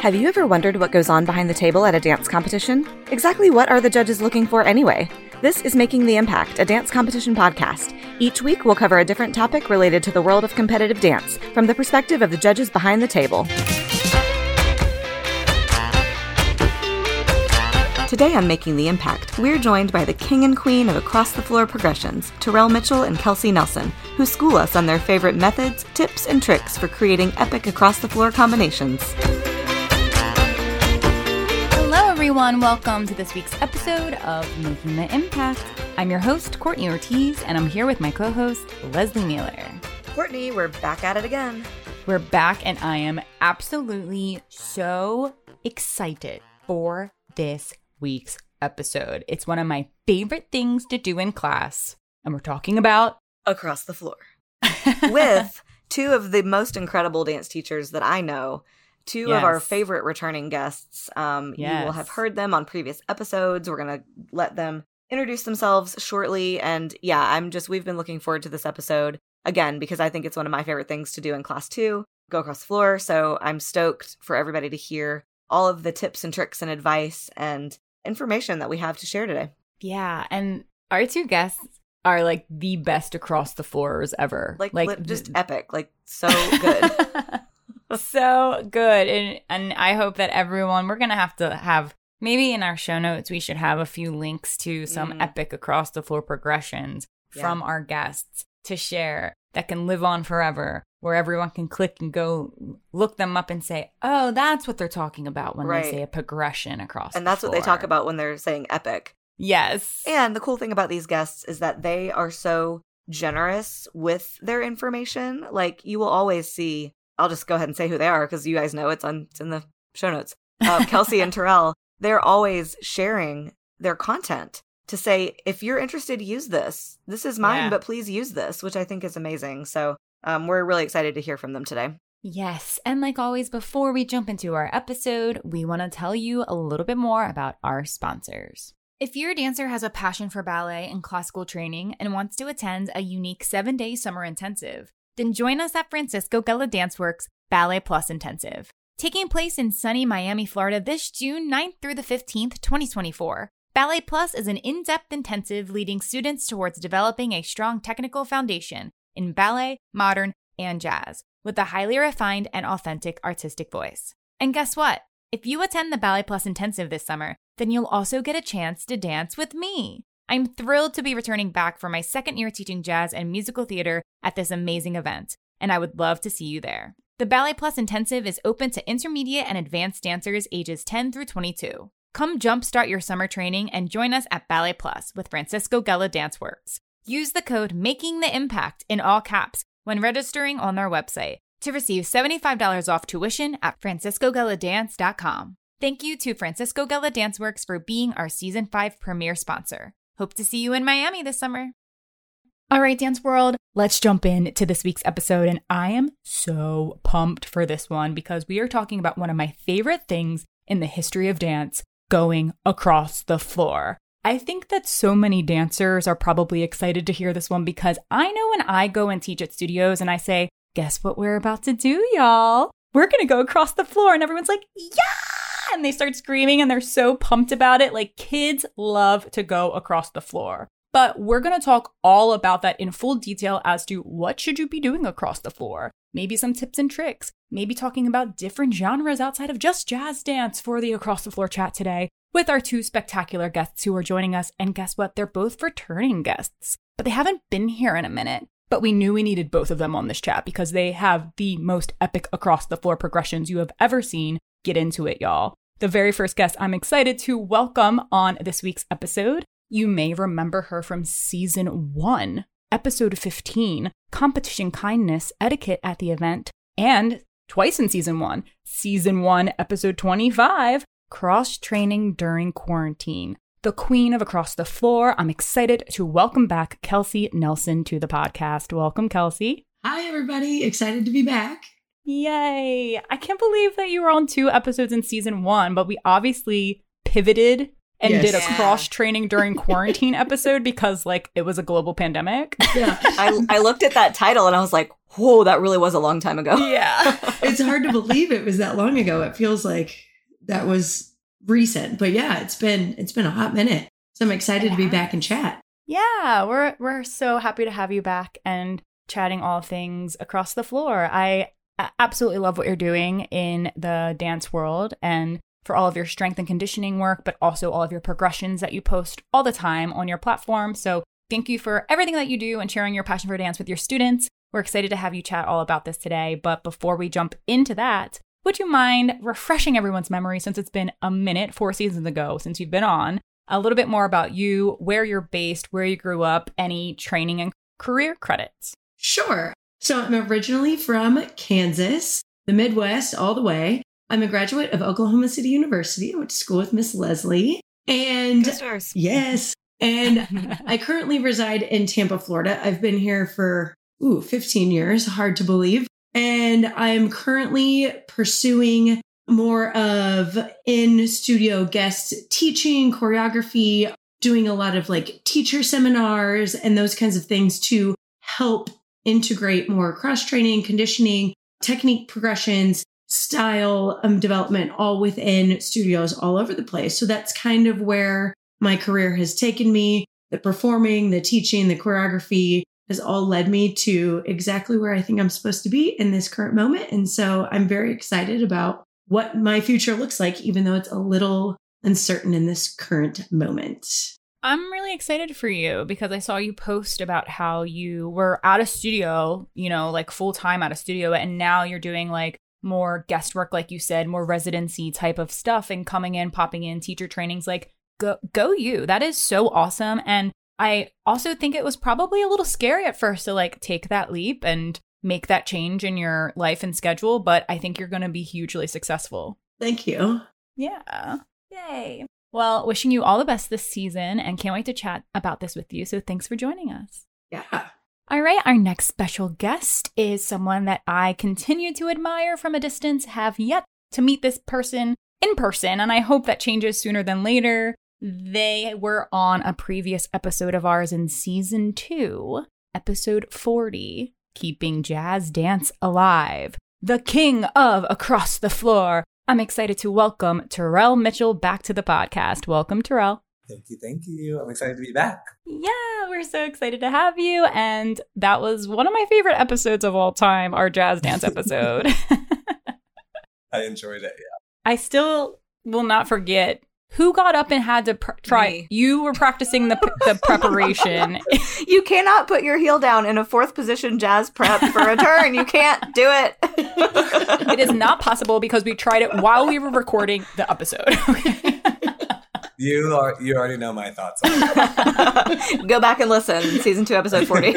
Have you ever wondered what goes on behind the table at a dance competition? Exactly what are the judges looking for anyway? This is Making the Impact, a dance competition podcast. Each week, we'll cover a different topic related to the world of competitive dance from the perspective of the judges behind the table. Today on Making the Impact, we're joined by the king and queen of across the floor progressions, Terrill Mitchell and Kelsey Nelson, who school us on their favorite methods, tips, and tricks for creating epic across the floor combinations. Everyone. Welcome to this week's episode of Making the Impact. I'm your host, Courtney Ortiz, and I'm here with my co host, Lesley Mealor. Courtney, we're back at it again. We're back, and I am absolutely so excited for this week's episode. It's one of my favorite things to do in class, and we're talking about across the floor with two of the most incredible dance teachers that I know. Two yes. of our favorite returning guests. Um, yes. You will have heard them on previous episodes. We're going to let them introduce themselves shortly. And yeah, I'm just, we've been looking forward to this episode again because I think it's one of my favorite things to do in class too go across the floor. So I'm stoked for everybody to hear all of the tips and tricks and advice and information that we have to share today. Yeah. And our two guests are like the best across the floors ever. Like, like just epic. Like so good. so good. And and I hope that everyone we're gonna have to have maybe in our show notes we should have a few links to some mm. epic across the floor progressions yeah. from our guests to share that can live on forever where everyone can click and go look them up and say, oh, that's what they're talking about when right. they say a progression across. And that's what they talk about when they're saying epic. Yes. And the cool thing about these guests is that they are so generous with their information. Like you will always see, I'll just go ahead and say who they are because you guys know it's on it's in the show notes. Um, Kelsey and Terrill, they're always sharing their content to say, if you're interested, use this. This is mine, yeah. but please use this, which I think is amazing. So um, we're really excited to hear from them today. Yes. And like always, before we jump into our episode, we want to tell you a little bit more about our sponsors. If your dancer has a passion for ballet and classical training and wants to attend a unique seven day summer intensive, then join us at Francisco Gella Danceworks Ballet Plus Intensive. Taking place in sunny Miami, Florida this June 9th through the 15th, 2024. Ballet Plus is an in depth intensive leading students towards developing a strong technical foundation in ballet, modern, and jazz with a highly refined and authentic artistic voice. And guess what? If you attend the Ballet Plus Intensive this summer, then you'll also get a chance to dance with me. I'm thrilled to be returning back for my second year teaching jazz and musical theater at this amazing event, and I would love to see you there. The Ballet Plus Intensive is open to intermediate and advanced dancers ages 10 through 22. Come jumpstart your summer training and join us at Ballet Plus with Francisco Gella Danceworks. Use the code Making the Impact in all caps when registering on their website to receive $75 off tuition at franciscogelladance.com. Thank you to Francisco Gella Danceworks for being our season 5 premiere sponsor. Hope to see you in Miami this summer. All right, Dance World, let's jump in to this week's episode. And I am so pumped for this one because we are talking about one of my favorite things in the history of dance going across the floor. I think that so many dancers are probably excited to hear this one because I know when I go and teach at studios and I say, guess what we're about to do, y'all? We're to go across the floor. And everyone's like, yeah! And they start screaming and they're so pumped about it. Like kids love to go across the floor. But we're going to talk all about that in full detail as to what should you be doing across the floor. Maybe some tips and tricks. Maybe talking about different genres outside of just jazz dance for the across the floor chat today with our two spectacular guests who are joining us. And guess what? They're both returning guests, but they haven't been here in a minute. But we knew we needed both of them on this chat because they have the most epic across the floor progressions you have ever seen. Get into it, y'all. The very first guest I'm excited to welcome on this week's episode. You may remember her from season one, episode 15, Competition Kindness Etiquette at the Event, and twice in season one, season one, episode 25, Cross Training During Quarantine the queen of Across the Floor. I'm excited to welcome back Kelsey Nelson to the podcast. Welcome, Kelsey. Hi, everybody. Excited to be back. Yay. I can't believe that you were on two episodes in season one, but we obviously pivoted and yes. did a cross training during quarantine episode because like it was a global pandemic. Yeah. I, I looked at that title and I was like, whoa, that really was a long time ago. Yeah. it's hard to believe it was that long ago. It feels like that was recent. But yeah, it's been it's been a hot minute. So I'm excited yeah. to be back in chat. Yeah, we're we're so happy to have you back and chatting all things across the floor. I absolutely love what you're doing in the dance world and for all of your strength and conditioning work, but also all of your progressions that you post all the time on your platform. So thank you for everything that you do and sharing your passion for dance with your students. We're excited to have you chat all about this today. But before we jump into that, would you mind refreshing everyone's memory since it's been a minute, four seasons ago, since you've been on, a little bit more about you, where you're based, where you grew up, any training and career credits? Sure. So I'm originally from Kansas, the Midwest, all the way. I'm a graduate of Oklahoma City University. I went to school with Miss Lesley. And yes. And I currently reside in Tampa, Florida. I've been here for ooh, 15 years, hard to believe. And I'm currently pursuing more of in studio guest teaching, choreography, doing a lot of like teacher seminars and those kinds of things to help integrate more cross training, conditioning, technique progressions, style um, development all within studios all over the place. So that's kind of where my career has taken me. The performing, the teaching, the choreography has all led me to exactly where I think I'm supposed to be in this current moment. And so I'm very excited about what my future looks like, even though it's a little uncertain in this current moment. I'm really excited for you because I saw you post about how you were out of studio, you know, like full time out of studio, and now you're doing like more guest work, like you said, more residency type of stuff and coming in, popping in teacher trainings. Like, go, go you. That is so awesome. And I also think it was probably a little scary at first to like take that leap and make that change in your life and schedule, but I think you're going to be hugely successful. Thank you. Yeah. Yay. Well, wishing you all the best this season and can't wait to chat about this with you. So thanks for joining us. Yeah. All right, our next special guest is someone that I continue to admire from a distance, have yet to meet this person in person, and I hope that changes sooner than later. They were on a previous episode of ours in season two, episode 40, Keeping Jazz Dance Alive. The king of Across the Floor, I'm excited to welcome Terrill Mitchell back to the podcast. Welcome, Terrill. Thank you. Thank you. I'm excited to be back. Yeah, we're so excited to have you. And that was one of my favorite episodes of all time, our jazz dance episode. I enjoyed it. Yeah. I still will not forget who got up and had to pr- try? Me. You were practicing the the preparation. you cannot put your heel down in a fourth position jazz prep for a turn. You can't do it. it is not possible because we tried it while we were recording the episode. you are you already know my thoughts. Go back and listen. Season two, episode forty.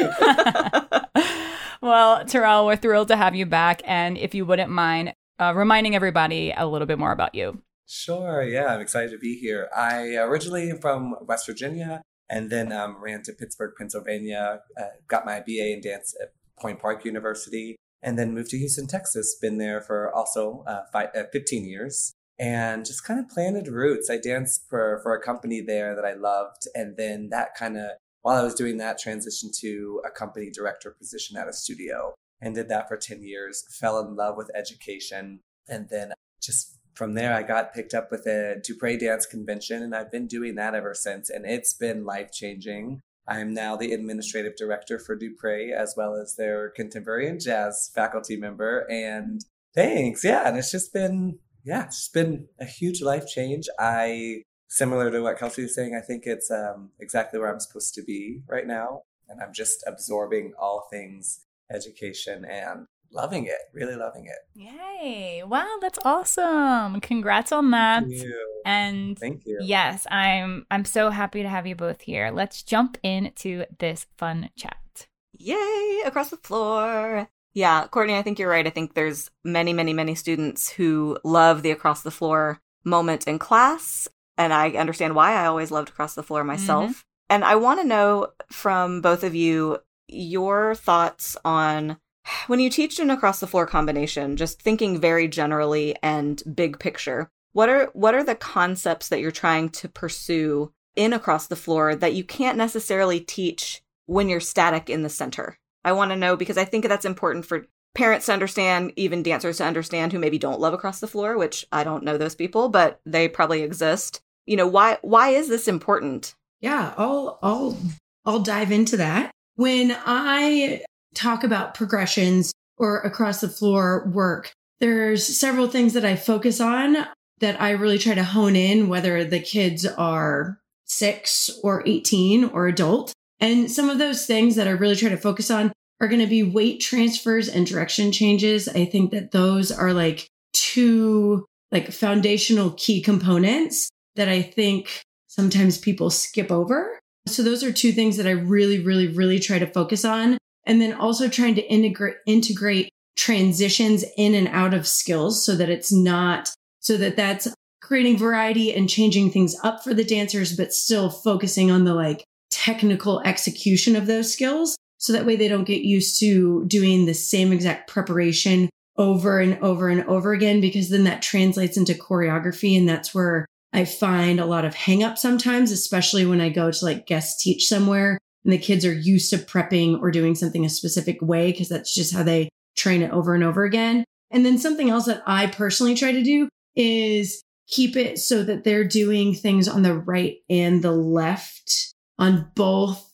well, Terrill, we're thrilled to have you back, and if you wouldn't mind uh, reminding everybody a little bit more about you. Sure. Yeah, I'm excited to be here. I originally am from West Virginia and then um, ran to Pittsburgh, Pennsylvania, uh, got my BA in dance at Point Park University, and then moved to Houston, Texas. Been there for also uh, five, uh, 15 years and just kind of planted roots. I danced for, for a company there that I loved. And then that kind of, while I was doing that, transitioned to a company director position at a studio and did that for 10 years. Fell in love with education and then just from there, I got picked up with a Dupre Dance Convention, and I've been doing that ever since. And it's been life changing. I'm now the administrative director for Dupre, as well as their contemporary and jazz faculty member. And thanks. Yeah. And it's just been, yeah, it's been a huge life change. I, similar to what Kelsey was saying, I think it's um, exactly where I'm supposed to be right now. And I'm just absorbing all things education and loving it, really loving it. Yay. Wow, that's awesome. Congrats on that. Thank you. And thank you. Yes, I'm I'm so happy to have you both here. Let's jump into this fun chat. Yay, across the floor. Yeah, Courtney, I think you're right. I think there's many, many, many students who love the across the floor moment in class. And I understand why I always loved across the floor myself. Mm-hmm. And I want to know from both of you your thoughts on when you teach an across the floor combination, just thinking very generally and big picture, what are what are the concepts that you're trying to pursue in across the floor that you can't necessarily teach when you're static in the center? I want to know because I think that's important for parents to understand, even dancers to understand who maybe don't love across the floor, which I don't know those people, but they probably exist. You know, why why is this important? Yeah, I'll I'll I'll dive into that. When I talk about progressions or across the floor work, there's several things that I focus on that I really try to hone in, whether the kids are six or 18 or adult. And some of those things that I really try to focus on are going to be weight transfers and direction changes. I think that those are like two like foundational key components that I think sometimes people skip over. So those are two things that I really, really, really try to focus on. And then also trying to integrate, integrate transitions in and out of skills so that it's not so that that's creating variety and changing things up for the dancers, but still focusing on the like technical execution of those skills. So that way they don't get used to doing the same exact preparation over and over and over again, because then that translates into choreography. And that's where I find a lot of hang up sometimes, especially when I go to like guest teach somewhere and the kids are used to prepping or doing something a specific way because that's just how they train it over and over again. And then something else that I personally try to do is keep it so that they're doing things on the right and the left on both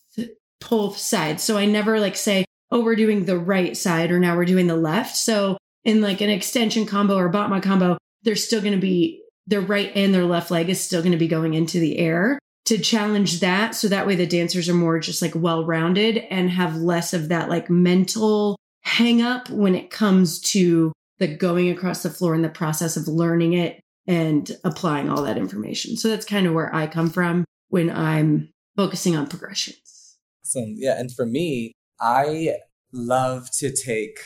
both sides. So I never like say, oh, we're doing the right side or now we're doing the left. So in like an extension combo or Battement combo, they're still going to be their right and their left leg is still going to be going into the air to challenge that. So that way the dancers are more just like well rounded and have less of that like mental hang up when it comes to the going across the floor and the process of learning it and applying all that information. So that's kind of where I come from when I'm focusing on progressions. So, yeah. And for me, I love to take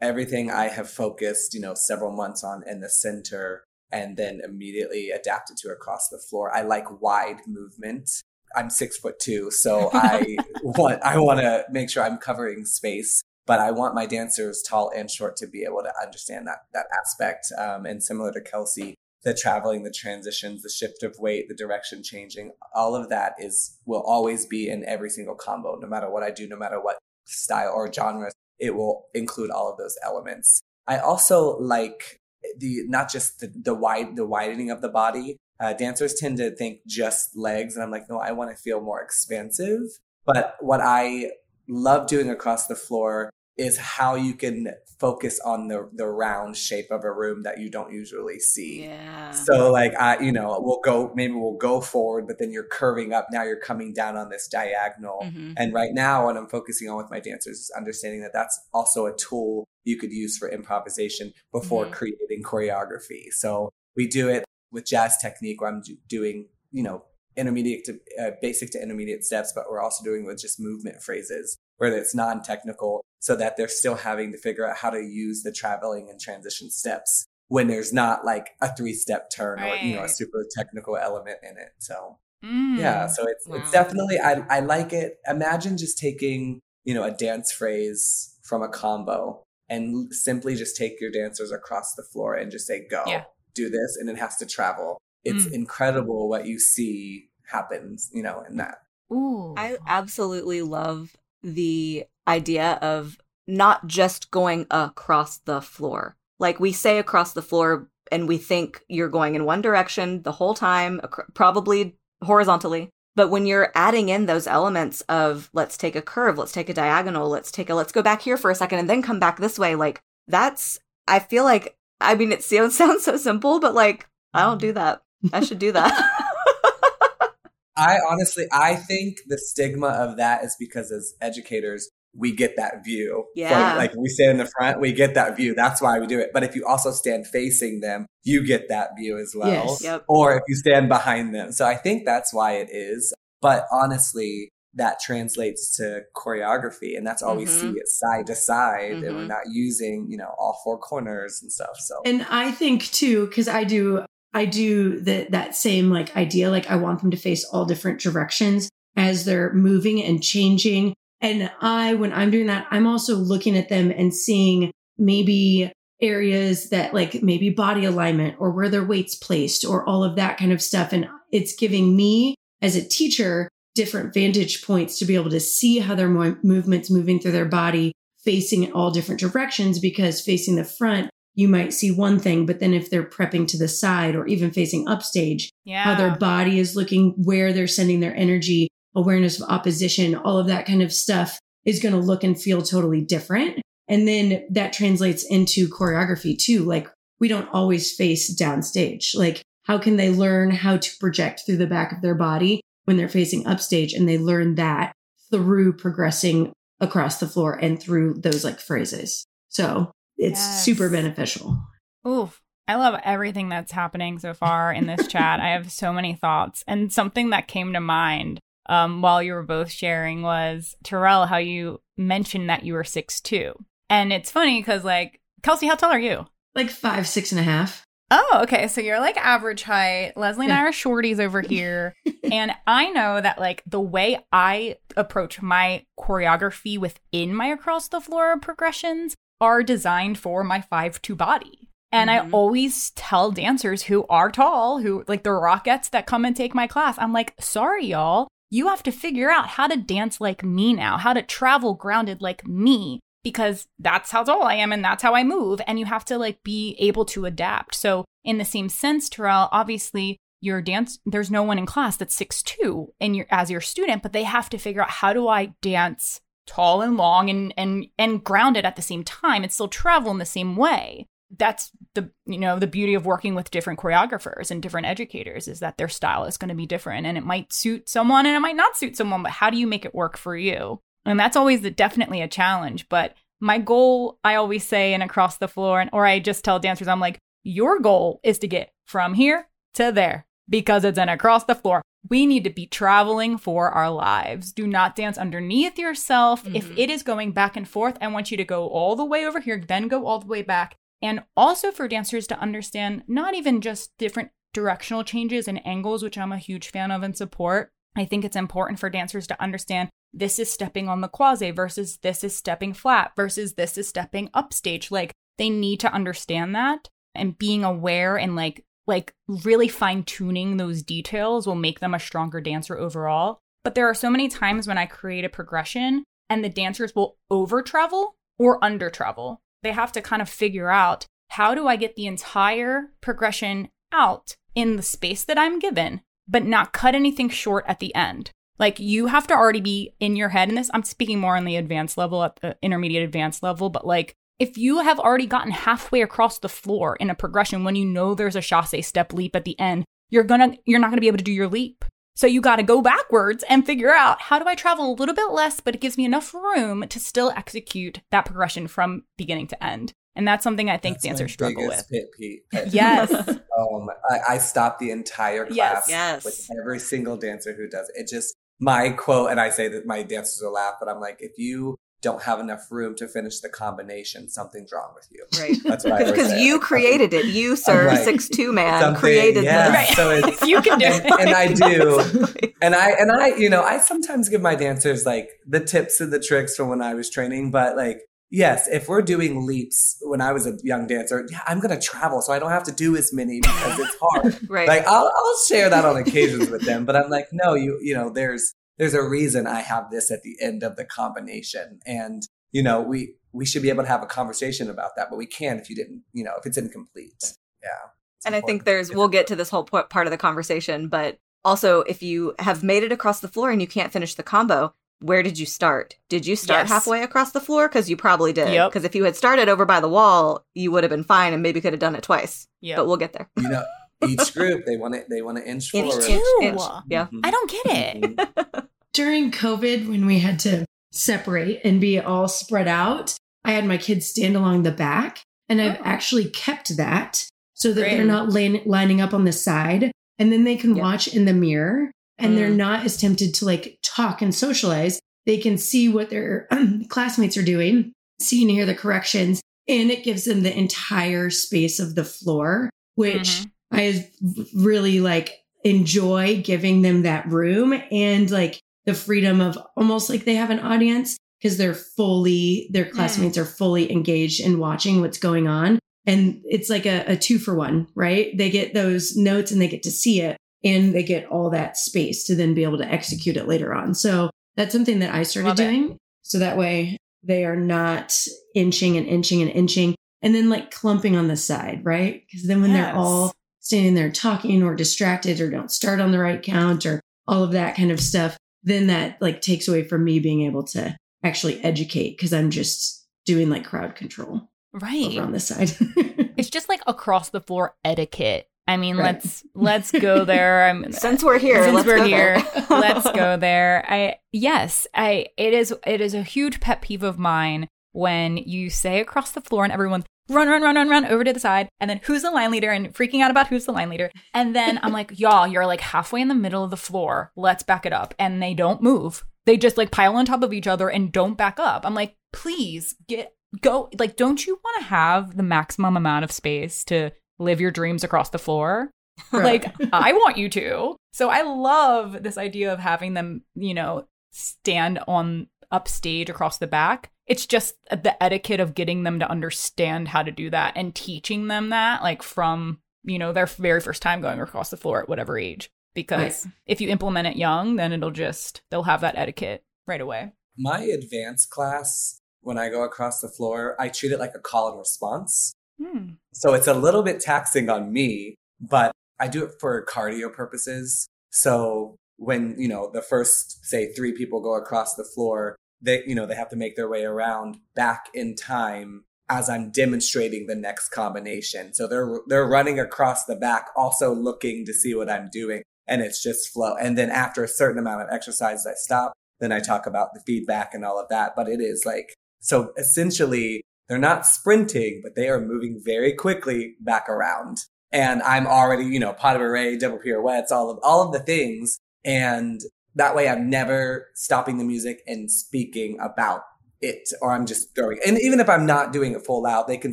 everything I have focused, you know, several months on in the center and then immediately adapt it to across the floor. I like wide movement. I'm six foot two, so I want I want to make sure I'm covering space but I want my dancers, tall and short, to be able to understand that that aspect. Um, and similar to Kelsey, the traveling, the transitions, the shift of weight, the direction changing, all of that is will always be in every single combo, no matter what I do, no matter what style or genre. It will include all of those elements. I also like the not just the, the wide the widening of the body. Uh, dancers tend to think just legs, and I'm like, no, I want to feel more expansive. But what I love doing across the floor is how you can focus on the the round shape of a room that you don't usually see. Yeah. So like I you know, we'll go maybe we'll go forward but then you're curving up now you're coming down on this diagonal. Mm-hmm. And right now what I'm focusing on with my dancers is understanding that that's also a tool you could use for improvisation before mm-hmm. creating choreography. So we do it with jazz technique where I'm doing, you know, intermediate to uh, basic to intermediate steps, but we're also doing with just movement phrases where it's non-technical so that they're still having to figure out how to use the traveling and transition steps when there's not like a three step turn right. or you know a super technical element in it so mm. yeah so it's wow. it's definitely I, I like it imagine just taking you know a dance phrase from a combo and simply just take your dancers across the floor and just say go yeah. do this and it has to travel it's mm. incredible what you see happens you know in that Ooh. I absolutely love the idea of not just going across the floor. Like we say across the floor and we think you're going in one direction the whole time, probably horizontally. But when you're adding in those elements of let's take a curve, let's take a diagonal, let's take a let's go back here for a second and then come back this way, like that's I feel like I mean it sounds so simple, but like I don't do mm-hmm. that. I should do that. I honestly I think the stigma of that is because as educators we get that view. Yeah. like we stand in the front, we get that view. That's why we do it. But if you also stand facing them, you get that view as well. Yes. Yep. Or if you stand behind them. So I think that's why it is. But honestly, that translates to choreography and that's all mm-hmm. we see it side to side mm-hmm. and we're mm-hmm. not using you know all four corners and stuff so and i think too because i do i do that that same like idea like i want them to face all different directions as they're moving and changing and I, when I'm doing that, I'm also looking at them and seeing maybe areas that like maybe body alignment or where their weight's placed or all of that kind of stuff. And it's giving me as a teacher different vantage points to be able to see how their mo- movements moving through their body facing in all different directions because facing the front you might see one thing but then if they're prepping to the side or even facing upstage yeah. how their body is looking where they're sending their energy awareness of opposition all of that kind of stuff is going to look and feel totally different and then that translates into choreography too like we don't always face downstage like how can they learn how to project through the back of their body when they're facing upstage and they learn that through progressing across the floor and through those like phrases. So it's yes. super beneficial. Oof. I love everything that's happening so far in this chat. I have so many thoughts. And something that came to mind um, while you were both sharing was Terrill, how you mentioned that you were six two, And it's funny because, like, Kelsey, how tall are you? Like five, six and a half. Oh, okay. So you're like average height. Lesley and I are shorties over here. and I know that like the way I approach my choreography within my across the floor progressions are designed for my 5'2 body. And mm-hmm. I always tell dancers who are tall, who like the rockets that come and take my class, I'm like, sorry, y'all. You have to figure out how to dance like me now, how to travel grounded like me because that's how tall I am and that's how I move. And you have to like be able to adapt. So, in the same sense, Terrill, obviously, your dance, there's no one in class that's six two and you're as your student, but they have to figure out how do I dance tall and long and and and grounded at the same time and still travel in the same way. That's the you know the beauty of working with different choreographers and different educators is that their style is going to be different and it might suit someone and it might not suit someone, but how do you make it work for you? And that's always definitely a challenge. But my goal, I always say, and across the floor, and or I just tell dancers, I'm like, your goal is to get from here to there because it's an across the floor. We need to be traveling for our lives. Do not dance underneath yourself. Mm-hmm. If it is going back and forth, I want you to go all the way over here, then go all the way back. And also for dancers to understand not even just different directional changes and angles, which I'm a huge fan of and support. I think it's important for dancers to understand this is stepping on the croisé versus this is stepping flat versus this is stepping upstage. Like they need to understand that and being aware and like like really fine tuning those details will make them a stronger dancer overall. But there are so many times when I create a progression and the dancers will over travel or under travel. They have to kind of figure out how do I get the entire progression out in the space that I'm given, but not cut anything short at the end. Like you have to already be in your head in this. I'm speaking more on the advanced level at the intermediate advanced level, but like if you have already gotten halfway across the floor in a progression when you know there's a chasse step leap at the end, you're gonna you're not gonna be able to do your leap. So you got to go backwards and figure out how do I travel a little bit less, but it gives me enough room to still execute that progression from beginning to end. And that's something I think that's dancers struggle with. Pit peeve. Yes. um, I, I stop the entire class yes. with every single dancer who does it. It just my quote, and I say that my dancers will laugh, but I'm like, if you don't have enough room to finish the combination, something's wrong with you. Right. That's what Because you created it. You, sir, right. six two man, Something, created yeah. this. Right. So it's, you can do and, it. And I do. and I and I, you know, I sometimes give my dancers like the tips and the tricks from when I was training, but like yes, if we're doing leaps when I was a young dancer, yeah, I'm going to travel so I don't have to do as many because it's hard. right. Like I'll, I'll share that on occasions with them, but I'm like, no, you, you know, there's, there's a reason I have this at the end of the combination. And, you know, we, we should be able to have a conversation about that, but we can if you didn't, you know, if it's incomplete. Yeah. And I think there's, we'll get to this whole part of the conversation, but also if you have made it across the floor and you can't finish the combo, where did you start? Did you start yes. halfway across the floor? Because you probably did. Because if you had started over by the wall, you would have been fine and maybe could have done it twice. Yeah. But we'll get there. You know, each group they want to they want to inch forward. Inch, inch. Yeah. Mm-hmm. I don't get it. Mm-hmm. During COVID, when we had to separate and be all spread out, I had my kids stand along the back, and I've oh. actually kept that so that Great. they're not lining up on the side, and then they can watch in the mirror and mm. they're not as tempted to like talk and socialize. They can see what their classmates are doing, see and hear the corrections, and it gives them the entire space of the floor, which mm-hmm. I really like enjoy giving them that room and like the freedom of almost like they have an audience because they're fully their mm. classmates mm. are fully engaged in watching what's going on And it's like a, a two for one, right? They get those notes and they get to see it and they get all that space to then be able to execute it later on. So that's something that I started Love doing. It. So that way they are not inching and inching and inching and then like clumping on the side, right? Because then when yes. they're all standing there talking or distracted or don't start on the right count or all of that kind of stuff, then that like takes away from me being able to actually educate because I'm just doing like crowd control. Right. on the side. it's just like across the floor etiquette. I mean, right. let's let's go there. I'm, since we're here, since we're here, let's go there. I yes, I it is it is a huge pet peeve of mine when you say across the floor and everyone's run, run, run, run, run over to the side. And then who's the line leader and freaking out about who's the line leader. And then I'm like, y'all, you're like halfway in the middle of the floor. Let's back it up. And they don't move. They just like pile on top of each other and don't back up. I'm like, please get go. Like, don't you want to have the maximum amount of space to live your dreams across the floor? like, I want you to. So I love this idea of having them, you know, stand on upstage across the back. It's just the etiquette of getting them to understand how to do that and teaching them that like from you know their very first time going across the floor at whatever age. Because right. if you implement it young then it'll just they'll have that etiquette right away. My advanced class when i go across the floor i treat it like a call and response. Hmm. so it's a little bit taxing on me but i do it for cardio purposes. So when you know the first say three people go across the floor they you know they have to make their way around back in time as I'm demonstrating the next combination. So they're they're running across the back also looking to see what I'm doing and it's just flow. And then after a certain amount of exercise I stop, then I talk about the feedback and all of that, but it is like so essentially they're not sprinting, but they are moving very quickly back around. And I'm already, you know, pas de bourrée, double pirouettes, all of all of the things. And that way I'm never stopping the music and speaking about it or I'm just throwing. And even if I'm not doing it full out, they can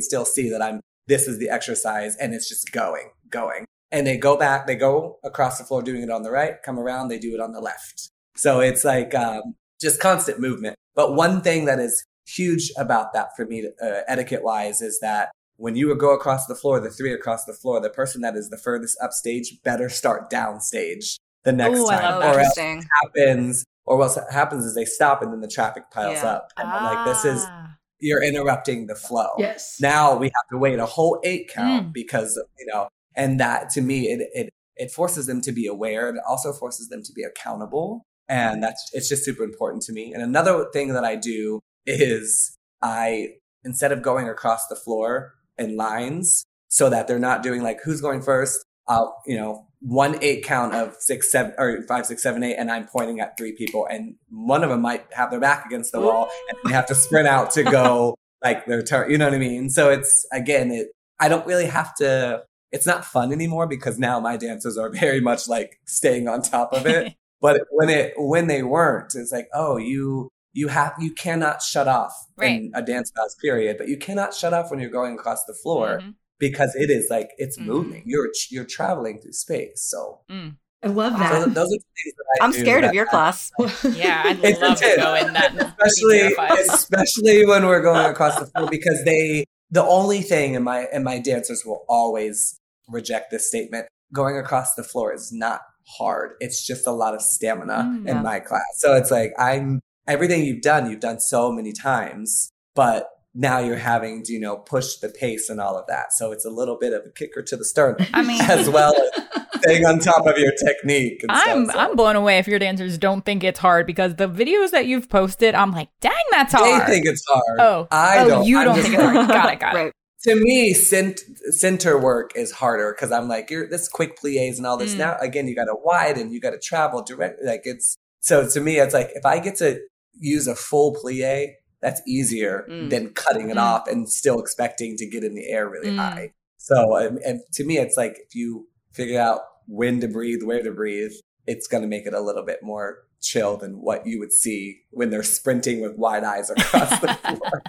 still see that I'm, this is the exercise and it's just going, going. And they go back, they go across the floor doing it on the right, come around, they do it on the left. So it's like um, just constant movement. But one thing that is huge about that for me, uh, etiquette wise, is that when you go across the floor, the three across the floor, the person that is the furthest upstage better start downstage the next Ooh, time. or else happens, or what happens is they stop and then the traffic piles yeah. up. And ah. like this is ah. you're interrupting the flow. Yes. Now we have to wait a whole eight count mm. because you know, and that to me it it it forces them to be aware. It also forces them to be accountable. And that's it's just super important to me. And another thing that I do is I instead of going across the floor in lines so that they're not doing like who's going first, I'll, you know, one eight count of six, seven, or five, six, seven, eight, and I'm pointing at three people, and one of them might have their back against the wall, and they have to sprint out to go like their turn. You know what I mean? So it's again, it. I don't really have to. It's not fun anymore because now my dancers are very much like staying on top of it. but when it when they weren't, it's like, oh, you you have you cannot shut off right. in a dance class period, but you cannot shut off when you're going across the floor. Mm-hmm because it is like it's mm. moving. You're you're traveling through space. So mm. I love that. So those are things that I am scared of your class. yeah, I'd it's love to go in that. Especially especially when we're going across the floor because they the only thing and my and my dancers will always reject this statement. Going across the floor is not hard. It's just a lot of stamina mm, in my class. So it's like I'm everything you've done, you've done so many times, but now you're having to, you know, push the pace and all of that. So it's a little bit of a kicker to the stern. I mean, as well as staying on top of your technique. I'm stuff, so. I'm blown away if your dancers don't think it's hard because the videos that you've posted, I'm like, dang, that's hard. They think it's hard. Oh, I oh, don't. You don't think it's hard. Got it. Got right. it. To me, cent- center work is harder because I'm like, you're this quick plies and all this. Mm. Now, again, you got to widen, you got to travel direct. Like it's so to me, it's like if I get to use a full plie, that's easier mm. than cutting it mm. off and still expecting to get in the air really mm. high. So, and, and to me, it's like if you figure out when to breathe, where to breathe, it's going to make it a little bit more chill than what you would see when they're sprinting with wide eyes across the floor.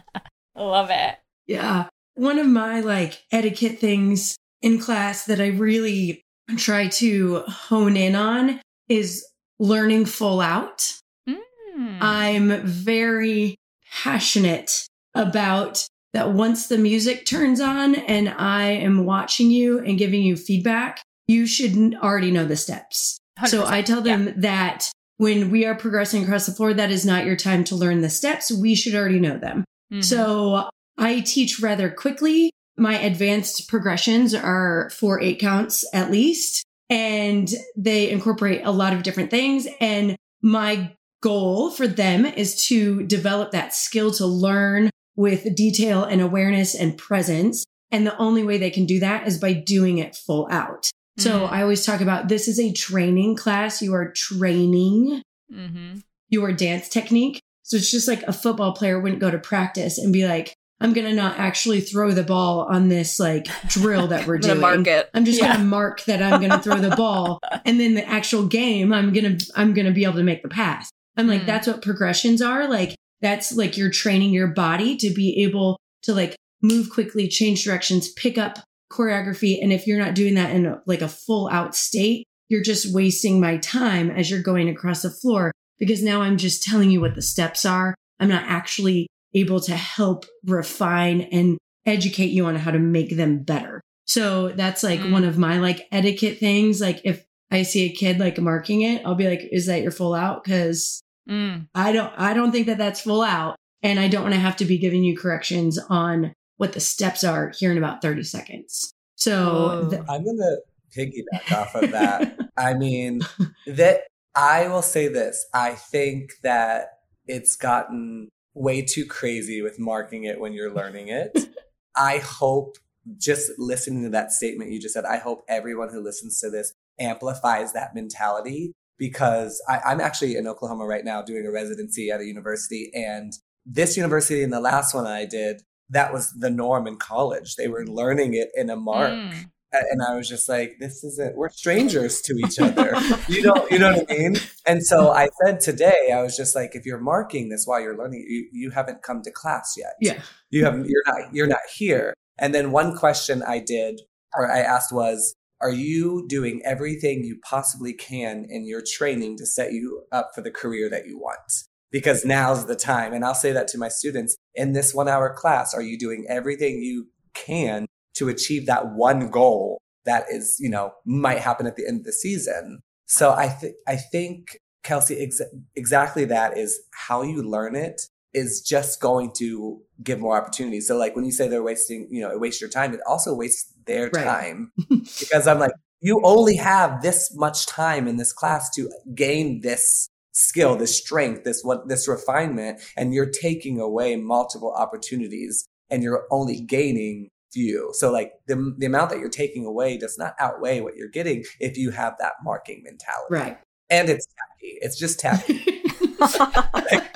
Love it. Yeah. One of my like etiquette things in class that I really try to hone in on is learning full out. Mm. I'm very passionate about that once the music turns on and I am watching you and giving you feedback, you should already know the steps. So I tell them yeah. that when we are progressing across the floor, that is not your time to learn the steps. We should already know them. Mm-hmm. So I teach rather quickly. My advanced progressions are four eight counts at least, and they incorporate a lot of different things. And my goal for them is to develop that skill to learn with detail and awareness and presence. And the only way they can do that is by doing it full out. So mm-hmm. I always talk about this is a training class. You are training mm-hmm. your dance technique. So it's just like a football player wouldn't go to practice and be like, I'm going to not actually throw the ball on this like drill that we're doing. Mark it. I'm just yeah. going to mark that I'm going to throw the ball. And then the actual game, I'm going to, I'm going to be able to make the pass. I'm like, mm. that's what progressions are. Like, that's like you're training your body to be able to like move quickly, change directions, pick up choreography. And if you're not doing that in a, like a full out state, you're just wasting my time as you're going across the floor because now I'm just telling you what the steps are. I'm not actually able to help refine and educate you on how to make them better. So that's like mm. one of my like etiquette things. Like if I see a kid like marking it, I'll be like, is that your full out? Cause mm. I don't, I don't think that that's full out. And I don't want to have to be giving you corrections on what the steps are here in about 30 seconds. So th- I'm going to piggyback off of that. I mean, that I will say this. I think that it's gotten way too crazy with marking it when you're learning it. I hope just listening to that statement you just said, I hope everyone who listens to this amplifies that mentality because I, I'm actually in Oklahoma right now doing a residency at a university. And this university and the last one I did, that was the norm in college. They were learning it in a mark. Mm. And I was just like, this isn't, we're strangers to each other. you know, you know what I mean? And so I said today, I was just like, if you're marking this while you're learning, you, you haven't come to class yet. Yeah. You haven't, you're not, you're not here. And then one question I did, or I asked was, are you doing everything you possibly can in your training to set you up for the career that you want? because now's the time. And I'll say that to my students in this one hour class. Are you doing everything you can to achieve that one goal that is, you know, might happen at the end of the season? So I think, I think Kelsey, ex- exactly that is how you learn it is just going to give more opportunities. So like when you say they're wasting, you know, it wastes your time, it also wastes their right. time because I'm like, you only have this much time in this class to gain this skill, this strength, this what this refinement, and you're taking away multiple opportunities and you're only gaining few. So like the the amount that you're taking away does not outweigh what you're getting if you have that marking mentality. Right. And it's tacky. It's just tacky. like,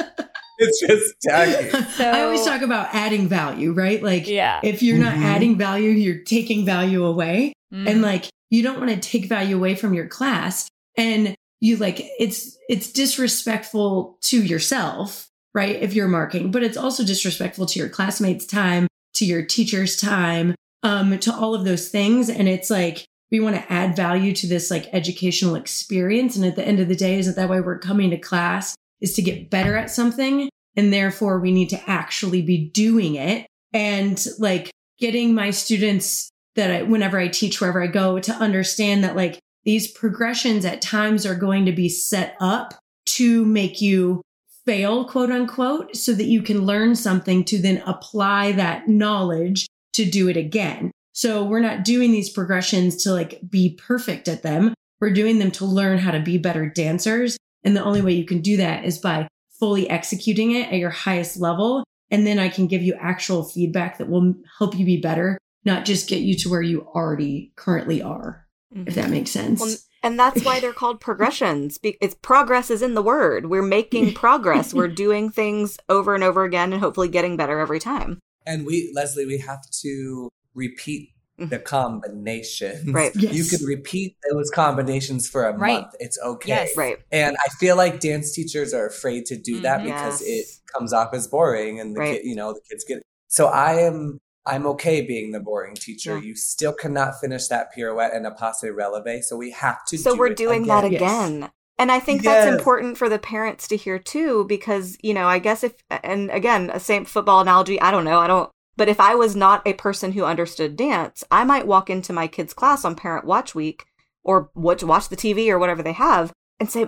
it's just tacky. So, I always talk about adding value, right? Like yeah. if you're not mm-hmm. adding value, you're taking value away. Mm. And like you don't want to take value away from your class. And you like it's it's disrespectful to yourself right if you're marking but it's also disrespectful to your classmates time to your teacher's time um to all of those things and it's like we want to add value to this like educational experience and at the end of the day is that that way we're coming to class is to get better at something and therefore we need to actually be doing it and like getting my students that I, whenever I teach wherever I go to understand that like these progressions at times are going to be set up to make you fail, quote unquote, so that you can learn something to then apply that knowledge to do it again. So we're not doing these progressions to like be perfect at them. We're doing them to learn how to be better dancers. And the only way you can do that is by fully executing it at your highest level. And then I can give you actual feedback that will help you be better, not just get you to where you already currently are mm-hmm. if that makes sense. Well, and that's why they're called progressions. It's progress is in the word. We're making progress. We're doing things over and over again and hopefully getting better every time. And we, Lesley, we have to repeat mm-hmm. The combinations. Right. Yes. You could repeat those combinations for a right. month. It's okay. Yes. Right. And I feel like dance teachers are afraid to do that mm-hmm. because yes. it comes off as boring and the right. kid, you know, the kids get so I am I'm okay being the boring teacher. Yeah. You still cannot finish that pirouette and a passe releve, so we have to. So do we're doing again. that again. Yes. And I think yes. that's important for the parents to hear too, because you know, I guess if and again, a same football analogy. I don't know. I don't But if I was not a person who understood dance, I might walk into my kid's class on Parent Watch Week or watch, watch the TV or whatever they have and say,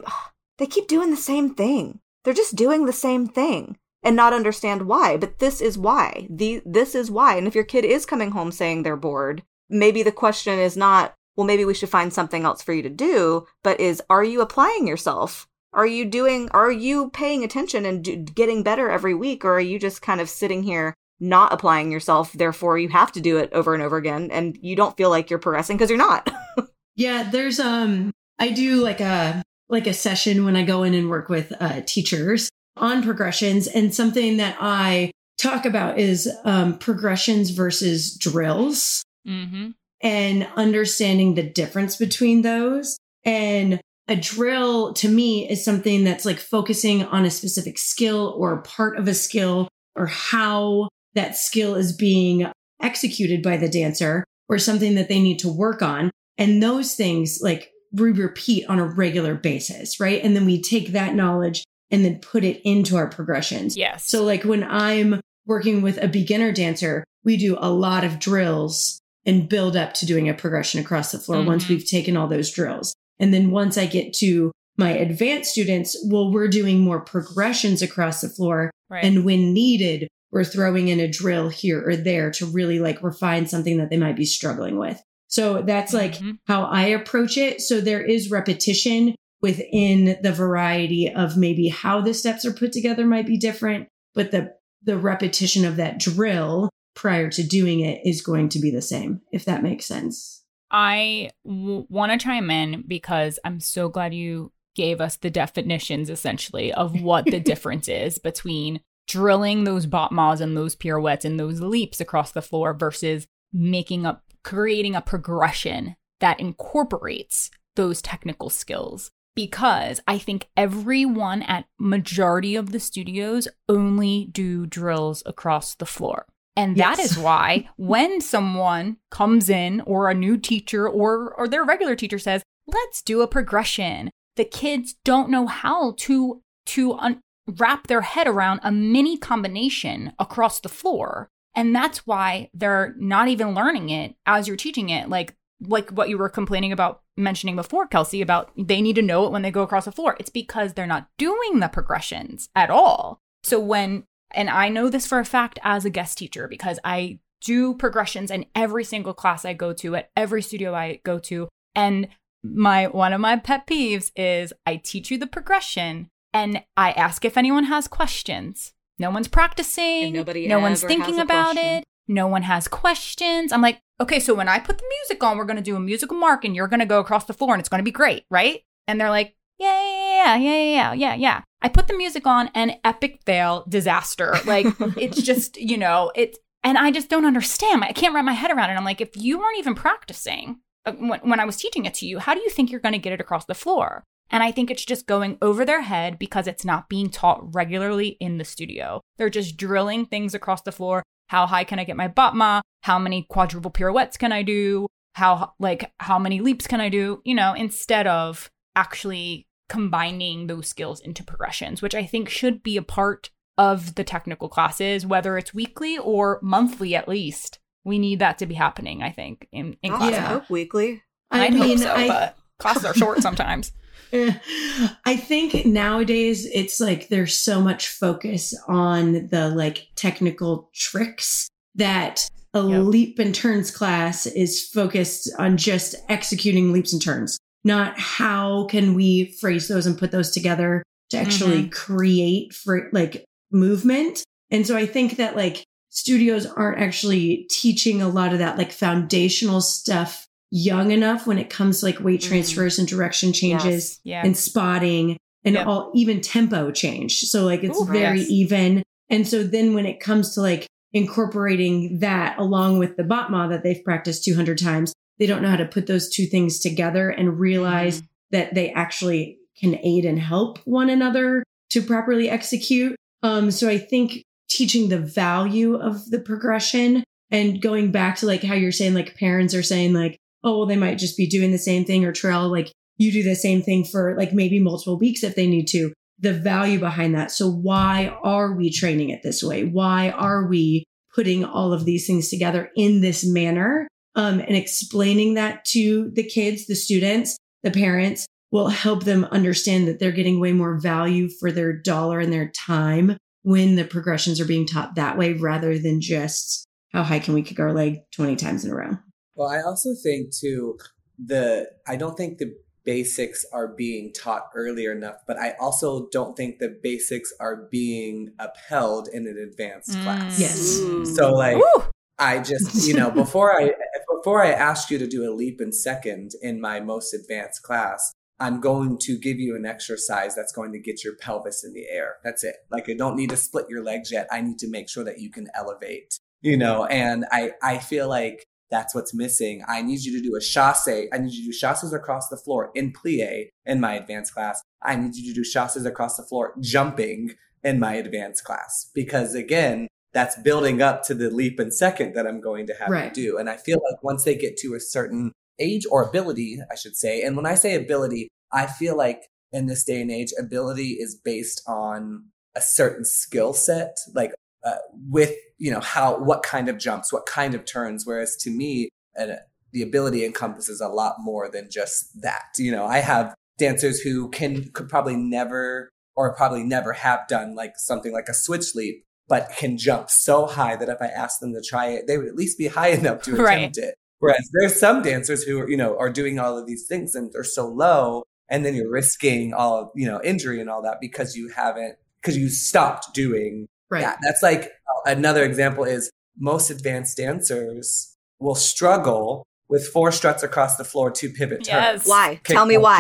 they keep doing the same thing. They're just doing the same thing and not understand why. But this is why. The, this is why. And if your kid is coming home saying they're bored, maybe the question is not, well, maybe we should find something else for you to do, but is, are you applying yourself? Are you doing, are you paying attention and do, getting better every week? Or are you just kind of sitting here not applying yourself? Therefore, you have to do it over and over again and you don't feel like you're progressing because you're not. yeah. There's, um, I do like a, like a session when I go in and work with uh, teachers on progressions. And something that I talk about is um, progressions versus drills mm-hmm. and understanding the difference between those. And a drill to me is something that's like focusing on a specific skill or part of a skill or how that skill is being executed by the dancer or something that they need to work on. And those things like we repeat on a regular basis, right? And then we take that knowledge and then put it into our progressions. Yes. So like when I'm working with a beginner dancer, we do a lot of drills and build up to doing a progression across the floor mm-hmm. once we've taken all those drills. And then once I get to my advanced students, well, we're doing more progressions across the floor. Right. And when needed, we're throwing in a drill here or there to really like refine something that they might be struggling with. So that's like mm-hmm. how I approach it. So there is repetition within the variety of maybe how the steps are put together might be different, but the the repetition of that drill prior to doing it is going to be the same, if that makes sense. I w- want to chime in because I'm so glad you gave us the definitions essentially of what the difference is between drilling those battements and those pirouettes and those leaps across the floor versus making up creating a progression that incorporates those technical skills because I think everyone at majority of the studios only do drills across the floor. And yes. that is why when someone comes in or a new teacher or or their regular teacher says, "Let's do a progression." The kids don't know how to to un- wrap their head around a mini combination across the floor. And that's why they're not even learning it as you're teaching it. Like like what you were complaining about mentioning before, Kelsey, about they need to know it when they go across the floor. It's because they're not doing the progressions at all. So when, and I know this for a fact as a guest teacher because I do progressions in every single class I go to, at every studio I go to. And my one of my pet peeves is I teach you the progression and I ask if anyone has questions. No one's practicing. nobody no one's thinking about question. it. No one has questions. I'm like, okay, so when I put the music on, we're going to do a musical mark and you're going to go across the floor and it's going to be great, right? And they're like, yeah, yeah, yeah, yeah, yeah, yeah, yeah. I put the music on and epic fail, disaster. Like, it's just, you know, it's, and I just don't understand. I can't wrap my head around it. I'm like, if you weren't even practicing uh, when, when I was teaching it to you, how do you think you're going to get it across the floor? And I think it's just going over their head because it's not being taught regularly in the studio. They're just drilling things across the floor how high can I get my battement? How many quadruple pirouettes can I do? How like how many leaps can I do? You know, instead of actually combining those skills into progressions, which I think should be a part of the technical classes, whether it's weekly or monthly at least. We need that to be happening, I think, in, in oh, classes. Yeah. weekly. I, I mean, hope so, I... but classes are short sometimes. I think nowadays it's like there's so much focus on the like technical tricks that a yep. leap and turns class is focused on just executing leaps and turns, not how can we phrase those and put those together to actually mm-hmm. create for like movement. And so I think that like studios aren't actually teaching a lot of that like foundational stuff young enough when it comes to like weight mm. transfers and direction changes yes. yeah. and spotting and yep. all even tempo change. So like it's Ooh, very yes. even. And so then when it comes to like incorporating that along with the battement that they've practiced 200 times, they don't know how to put those two things together and realize mm. that they actually can aid and help one another to properly execute. Um, so I think teaching the value of the progression and going back to like how you're saying, like parents are saying like, oh, well, they might just be doing the same thing or trail like you do the same thing for like maybe multiple weeks if they need to. The value behind that. So why are we training it this way? Why are we putting all of these things together in this manner um, and explaining that to the kids, the students, the parents will help them understand that they're getting way more value for their dollar and their time when the progressions are being taught that way rather than just how high can we kick our leg 20 times in a row. Well, I also think too the I don't think the basics are being taught earlier enough, but I also don't think the basics are being upheld in an advanced mm. class. Yes. So like Ooh. I just, you know, before I before I ask you to do a leap in second in my most advanced class, I'm going to give you an exercise that's going to get your pelvis in the air. That's it. Like I don't need to split your legs yet. I need to make sure that you can elevate, you know, and I I feel like that's what's missing. I need you to do a chasse. I need you to do chasses across the floor in plie in my advanced class. I need you to do chasses across the floor jumping in my advanced class because again, that's building up to the leap and second that I'm going to have right. to do. And I feel like once they get to a certain age or ability, I should say, and when I say ability, I feel like in this day and age, ability is based on a certain skill set, like uh, with you know how what kind of jumps, what kind of turns. Whereas to me, uh, the ability encompasses a lot more than just that. You know, I have dancers who can could probably never or probably never have done like something like a switch leap, but can jump so high that if I asked them to try it, they would at least be high enough to attempt right. it. Whereas there's some dancers who are, you know, are doing all of these things and they're so low and then you're risking all, you know, injury and all that because you haven't, because you stopped doing Right. Yeah, that's like another example is most advanced dancers will struggle with four struts across the floor, two pivot turns. Yes. Why? Tell me why.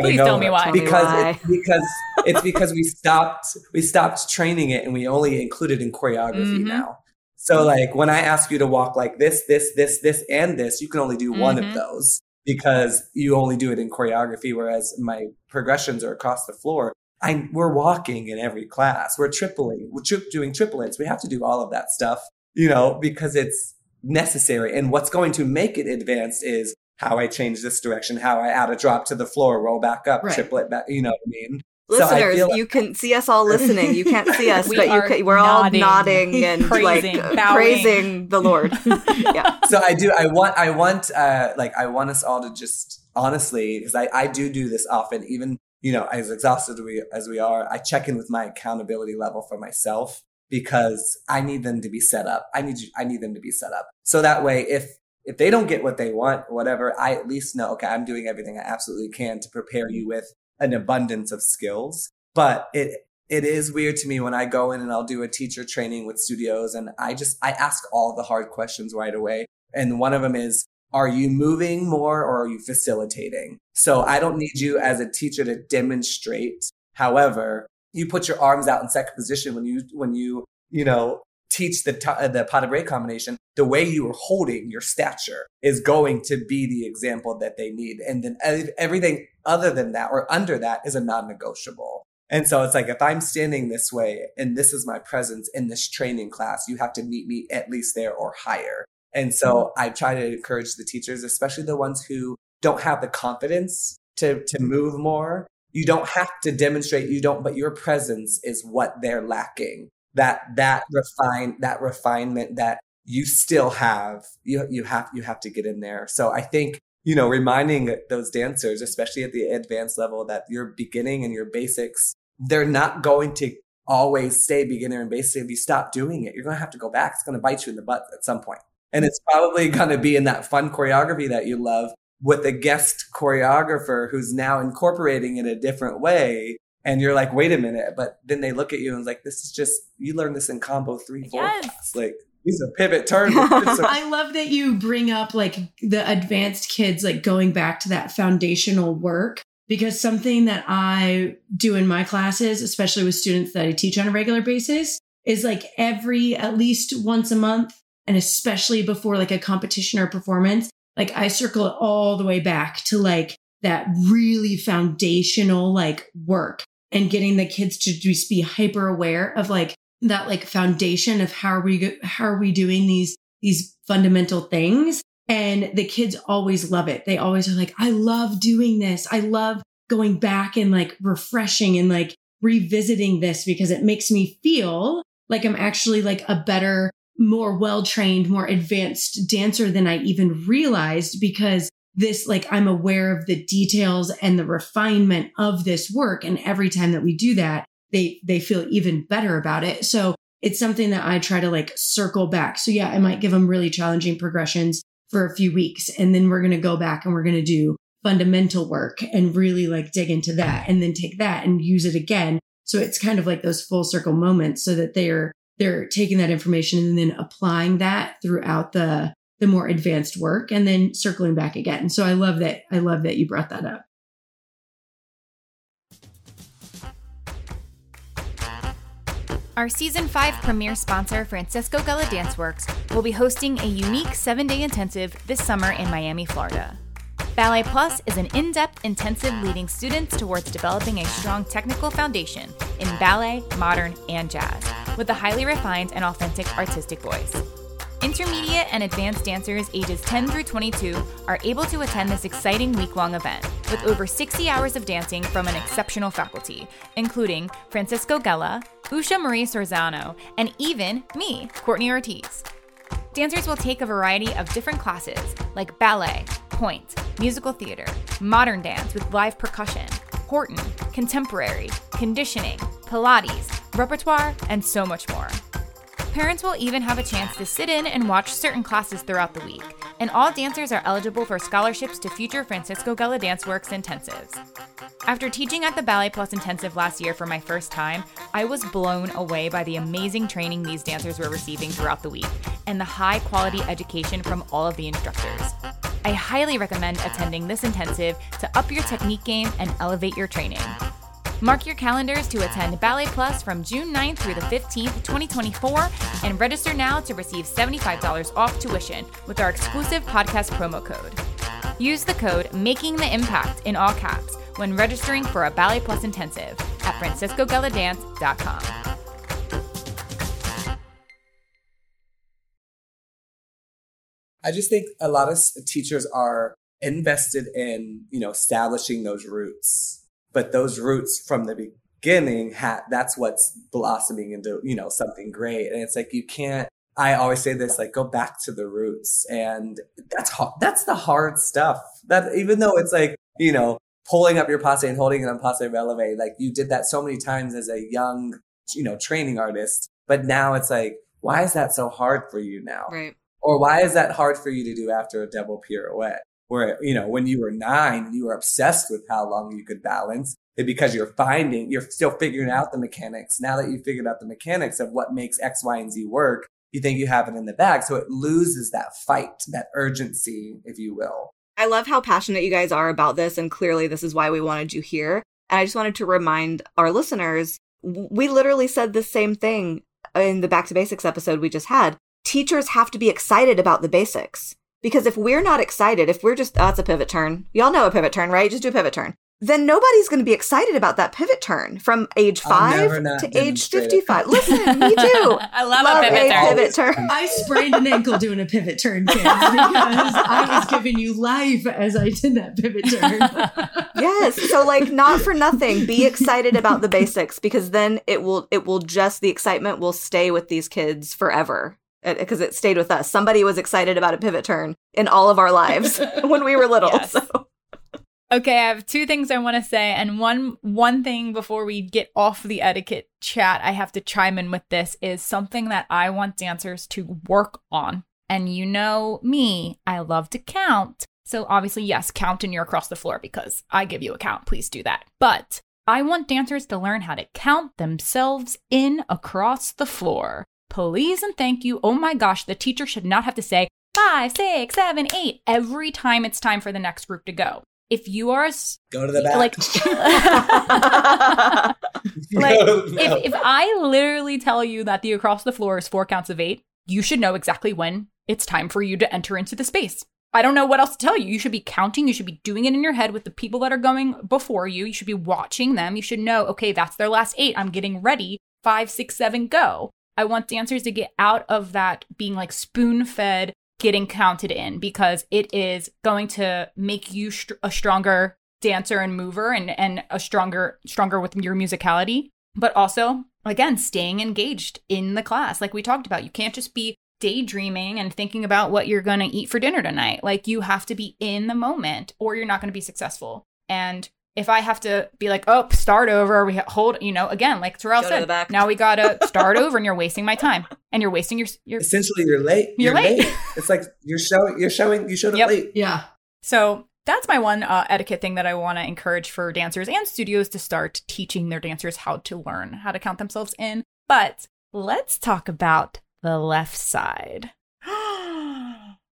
Please tell me why. Because why. It's, because it's because we stopped we stopped training it and we only include it in choreography mm-hmm. now. So like when I ask you to walk like this, this, this, this, and this, you can only do mm-hmm. one of mm-hmm. those because you only do it in choreography, whereas my progressions are across the floor. I, we're walking in every class. We're tripling, we're tri- doing triplets. We have to do all of that stuff, you know, because it's necessary. And what's going to make it advanced is how I change this direction, how I add a drop to the floor, roll back up, right. triplet back, you know what I mean? Listeners, so like- you can see us all listening. You can't see us, we but you can, we're nodding, all nodding and praising, like praising the Lord. yeah. So I do. I want. I want. Uh, like I want us all to just honestly, because I I do do this often, even you know, as exhausted as we, as we are, I check in with my accountability level for myself because I need them to be set up. I need you, I need them to be set up. So that way, if, if they don't get what they want, whatever, I at least know, okay, I'm doing everything I absolutely can to prepare you with an abundance of skills. But it, it is weird to me when I go in and I'll do a teacher training with studios and I just, I ask all the hard questions right away. And one of them is, are you moving more or are you facilitating? So I don't need you as a teacher to demonstrate. However, you put your arms out in second position when you, when you, you know, teach the, t- the pas de bourrée combination. The way you are holding your stature is going to be the example that they need. And then everything other than that or under that is a non-negotiable. And so it's like, if I'm standing this way and this is my presence in this training class, you have to meet me at least there or higher. And so mm-hmm. I try to encourage the teachers, especially the ones who don't have the confidence to, to move more. You don't have to demonstrate you don't, but your presence is what they're lacking. That, that refine, that refinement that you still have, you, you have, you have to get in there. So I think, you know, reminding those dancers, especially at the advanced level that your beginning and your basics, they're not going to always stay beginner and basic. If you stop doing it, you're going to have to go back. It's going to bite you in the butt at some point. And it's probably going to be in that fun choreography that you love with a guest choreographer who's now incorporating it a different way. And you're like, wait a minute. But then they look at you and like, this is just, you learned this in combo three, four. Yes. Like, these are pivot turns. I love that you bring up like the advanced kids, like going back to that foundational work because something that I do in my classes, especially with students that I teach on a regular basis, is like every at least once a month, and especially before like a competition or performance, like I circle it all the way back to like that really foundational like work and getting the kids to just be hyper aware of like that like foundation of how are we how are we doing these these fundamental things. And the kids always love it. They always are like i love doing this. I love going back and like refreshing and like revisiting this because it makes me feel like i'm actually like a better more well trained, more advanced dancer than I even realized because this, like, I'm aware of the details and the refinement of this work. And every time that we do that, they, they feel even better about it. So it's something that I try to like circle back. So yeah, I might give them really challenging progressions for a few weeks and then we're going to go back and we're going to do fundamental work and really like dig into that and then take that and use it again. So it's kind of like those full circle moments so that they're they're taking that information and then applying that throughout the the more advanced work and then circling back again. So I love that I love that you brought that up. Our season 5 premiere sponsor, Francisco Gella Danceworks, will be hosting a unique seven day intensive this summer in Miami, Florida. Ballet Plus is an in depth intensive leading students towards developing a strong technical foundation in ballet, modern, and jazz, with a highly refined and authentic artistic voice. Intermediate and advanced dancers ages 10 through 22 are able to attend this exciting week long event with over 60 hours of dancing from an exceptional faculty, including Francisco Gella, Usha Marie Sorzano, and even me, Courtney Ortiz. Dancers will take a variety of different classes like ballet, pointe, musical theater, modern dance with live percussion, Horton, contemporary, conditioning, Pilates, repertoire, and so much more. Parents will even have a chance to sit in and watch certain classes throughout the week, and all dancers are eligible for scholarships to future Francisco Gella Danceworks intensives. After teaching at the Ballet Plus intensive last year for my first time, I was blown away by the amazing training these dancers were receiving throughout the week and the high quality education from all of the instructors. I highly recommend attending this intensive to up your technique game and elevate your training. Mark your calendars to attend Ballet Plus from June 9th through the 15th, 2024, and register now to receive $75 off tuition with our exclusive podcast promo code. Use the code Making the Impact in all caps when registering for a Ballet Plus intensive at franciscogelladance.com. I just think a lot of teachers are invested in, you know, establishing those roots but those roots from the beginning had that's what's blossoming into you know something great. And it's like you can't i always say this like go back to the roots. And that's hard that's the hard stuff. That even though it's like you know pulling up your passe and holding it on passe releve like you did that so many times as a young you know training artist but now it's like why is that so hard for you now? Right. Or why is that hard for you to do after a double pirouette where, you know, when you were nine, you were obsessed with how long you could balance it because you're finding, you're still figuring out the mechanics. Now that you figured out the mechanics of what makes X, Y, and Z work, you think you have it in the bag. So it loses that fight, that urgency, if you will. I love how passionate you guys are about this. And clearly, this is why we wanted you here. And I just wanted to remind our listeners we literally said the same thing in the Back to Basics episode we just had. Teachers have to be excited about the basics. Because if we're not excited, if we're just, oh, it's a pivot turn. Y'all know a pivot turn, right? Just do a pivot turn. Then nobody's going to be excited about that pivot turn from age five to age 55. Listen, me too. I love, love a, pivot, a turn. pivot turn. I sprained an ankle doing a pivot turn, kids, because I was giving you life as I did that pivot turn. yes. So like not for nothing, be excited about the basics because then it will, it will just, the excitement will stay with these kids forever because it stayed with us. Somebody was excited about a pivot turn in all of our lives when we were little. Yes. So. Okay, I have two things I want to say, and one one thing before we get off the etiquette chat, I have to chime in with this is something that I want dancers to work on. And you know me, I love to count. So obviously, yes, count and you're across the floor because I give you a count. Please do that. But I want dancers to learn how to count themselves in across the floor please and thank you. Oh my gosh, the teacher should not have to say five, six, seven, eight every time it's time for the next group to go. If you are go to the back, like, like if, if I literally tell you that the across the floor is four counts of eight, you should know exactly when it's time for you to enter into the space. I don't know what else to tell you. You should be counting. You should be doing it in your head with the people that are going before you. You should be watching them. You should know, okay, that's their last eight. I'm getting ready. Five, six, seven, go. I want dancers to get out of that being like spoon fed, getting counted in because it is going to make you st- a stronger dancer and mover and, and a stronger, stronger with your musicality. But also, again, staying engaged in the class. Like we talked about, you can't just be daydreaming and thinking about what you're going to eat for dinner tonight. Like you have to be in the moment or you're not going to be successful. And if I have to be like, oh, start over, we hold, you know, again, like Terrill Go said, now we gotta start over, and you're wasting my time, and you're wasting your, your essentially you're late. You're, you're late. late. it's like you're showing, you're showing, you showed up yep. late. Yeah. So that's my one uh, etiquette thing that I want to encourage for dancers and studios to start teaching their dancers how to learn how to count themselves in. But let's talk about the left side.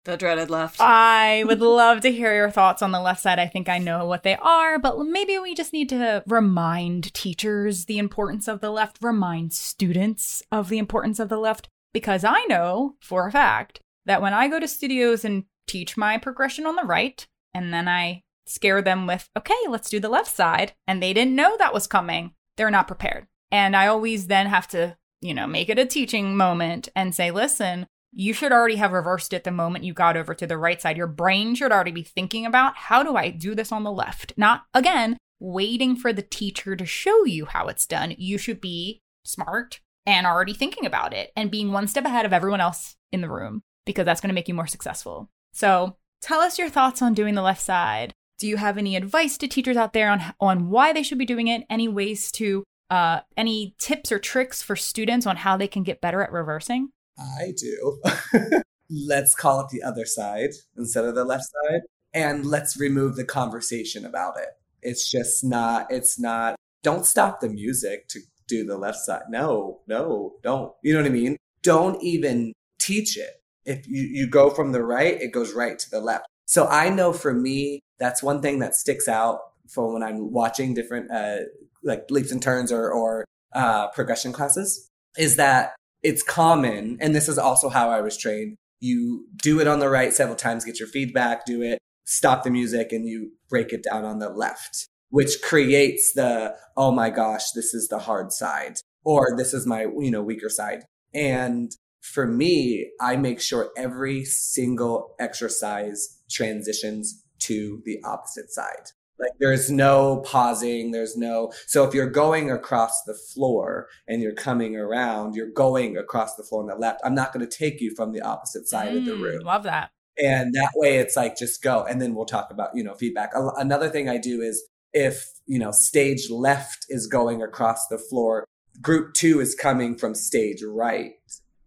The dreaded left. I would love to hear your thoughts on the left side. I think I know what they are, but maybe we just need to remind teachers the importance of the left, remind students of the importance of the left, because I know for a fact that when I go to studios and teach my progression on the right, and then I scare them with, okay, let's do the left side, and they didn't know that was coming, they're not prepared. And I always then have to, you know, make it a teaching moment and say, listen, you should already have reversed it the moment you got over to the right side. Your brain should already be thinking about how do I do this on the left? Not again, waiting for the teacher to show you how it's done. You should be smart and already thinking about it and being one step ahead of everyone else in the room because that's going to make you more successful. So, tell us your thoughts on doing the left side. Do you have any advice to teachers out there on on why they should be doing it? Any ways to uh any tips or tricks for students on how they can get better at reversing? I do. let's call it the other side instead of the left side. And let's remove the conversation about it. It's just not, it's not, don't stop the music to do the left side. No, no, don't. You know what I mean? Don't even teach it. If you, you go from the right, it goes right to the left. So I know for me, that's one thing that sticks out from when I'm watching different, uh, like leaps and turns or, or, uh, progression classes is that it's common, and this is also how I was trained. You do it on the right several times, get your feedback, do it, stop the music, and you break it down on the left, which creates the, oh my gosh, this is the hard side, or this is my, you know, weaker side. And for me, I make sure every single exercise transitions to the opposite side. Like there's no pausing, there's no so if you're going across the floor and you're coming around, you're going across the floor on the left. I'm not going to take you from the opposite side mm, of the mm, room. Love that. And that way it's like just go and then we'll talk about, you know, feedback. Another thing I do is if, you know, stage left is going across the floor, group 2 is coming from stage right.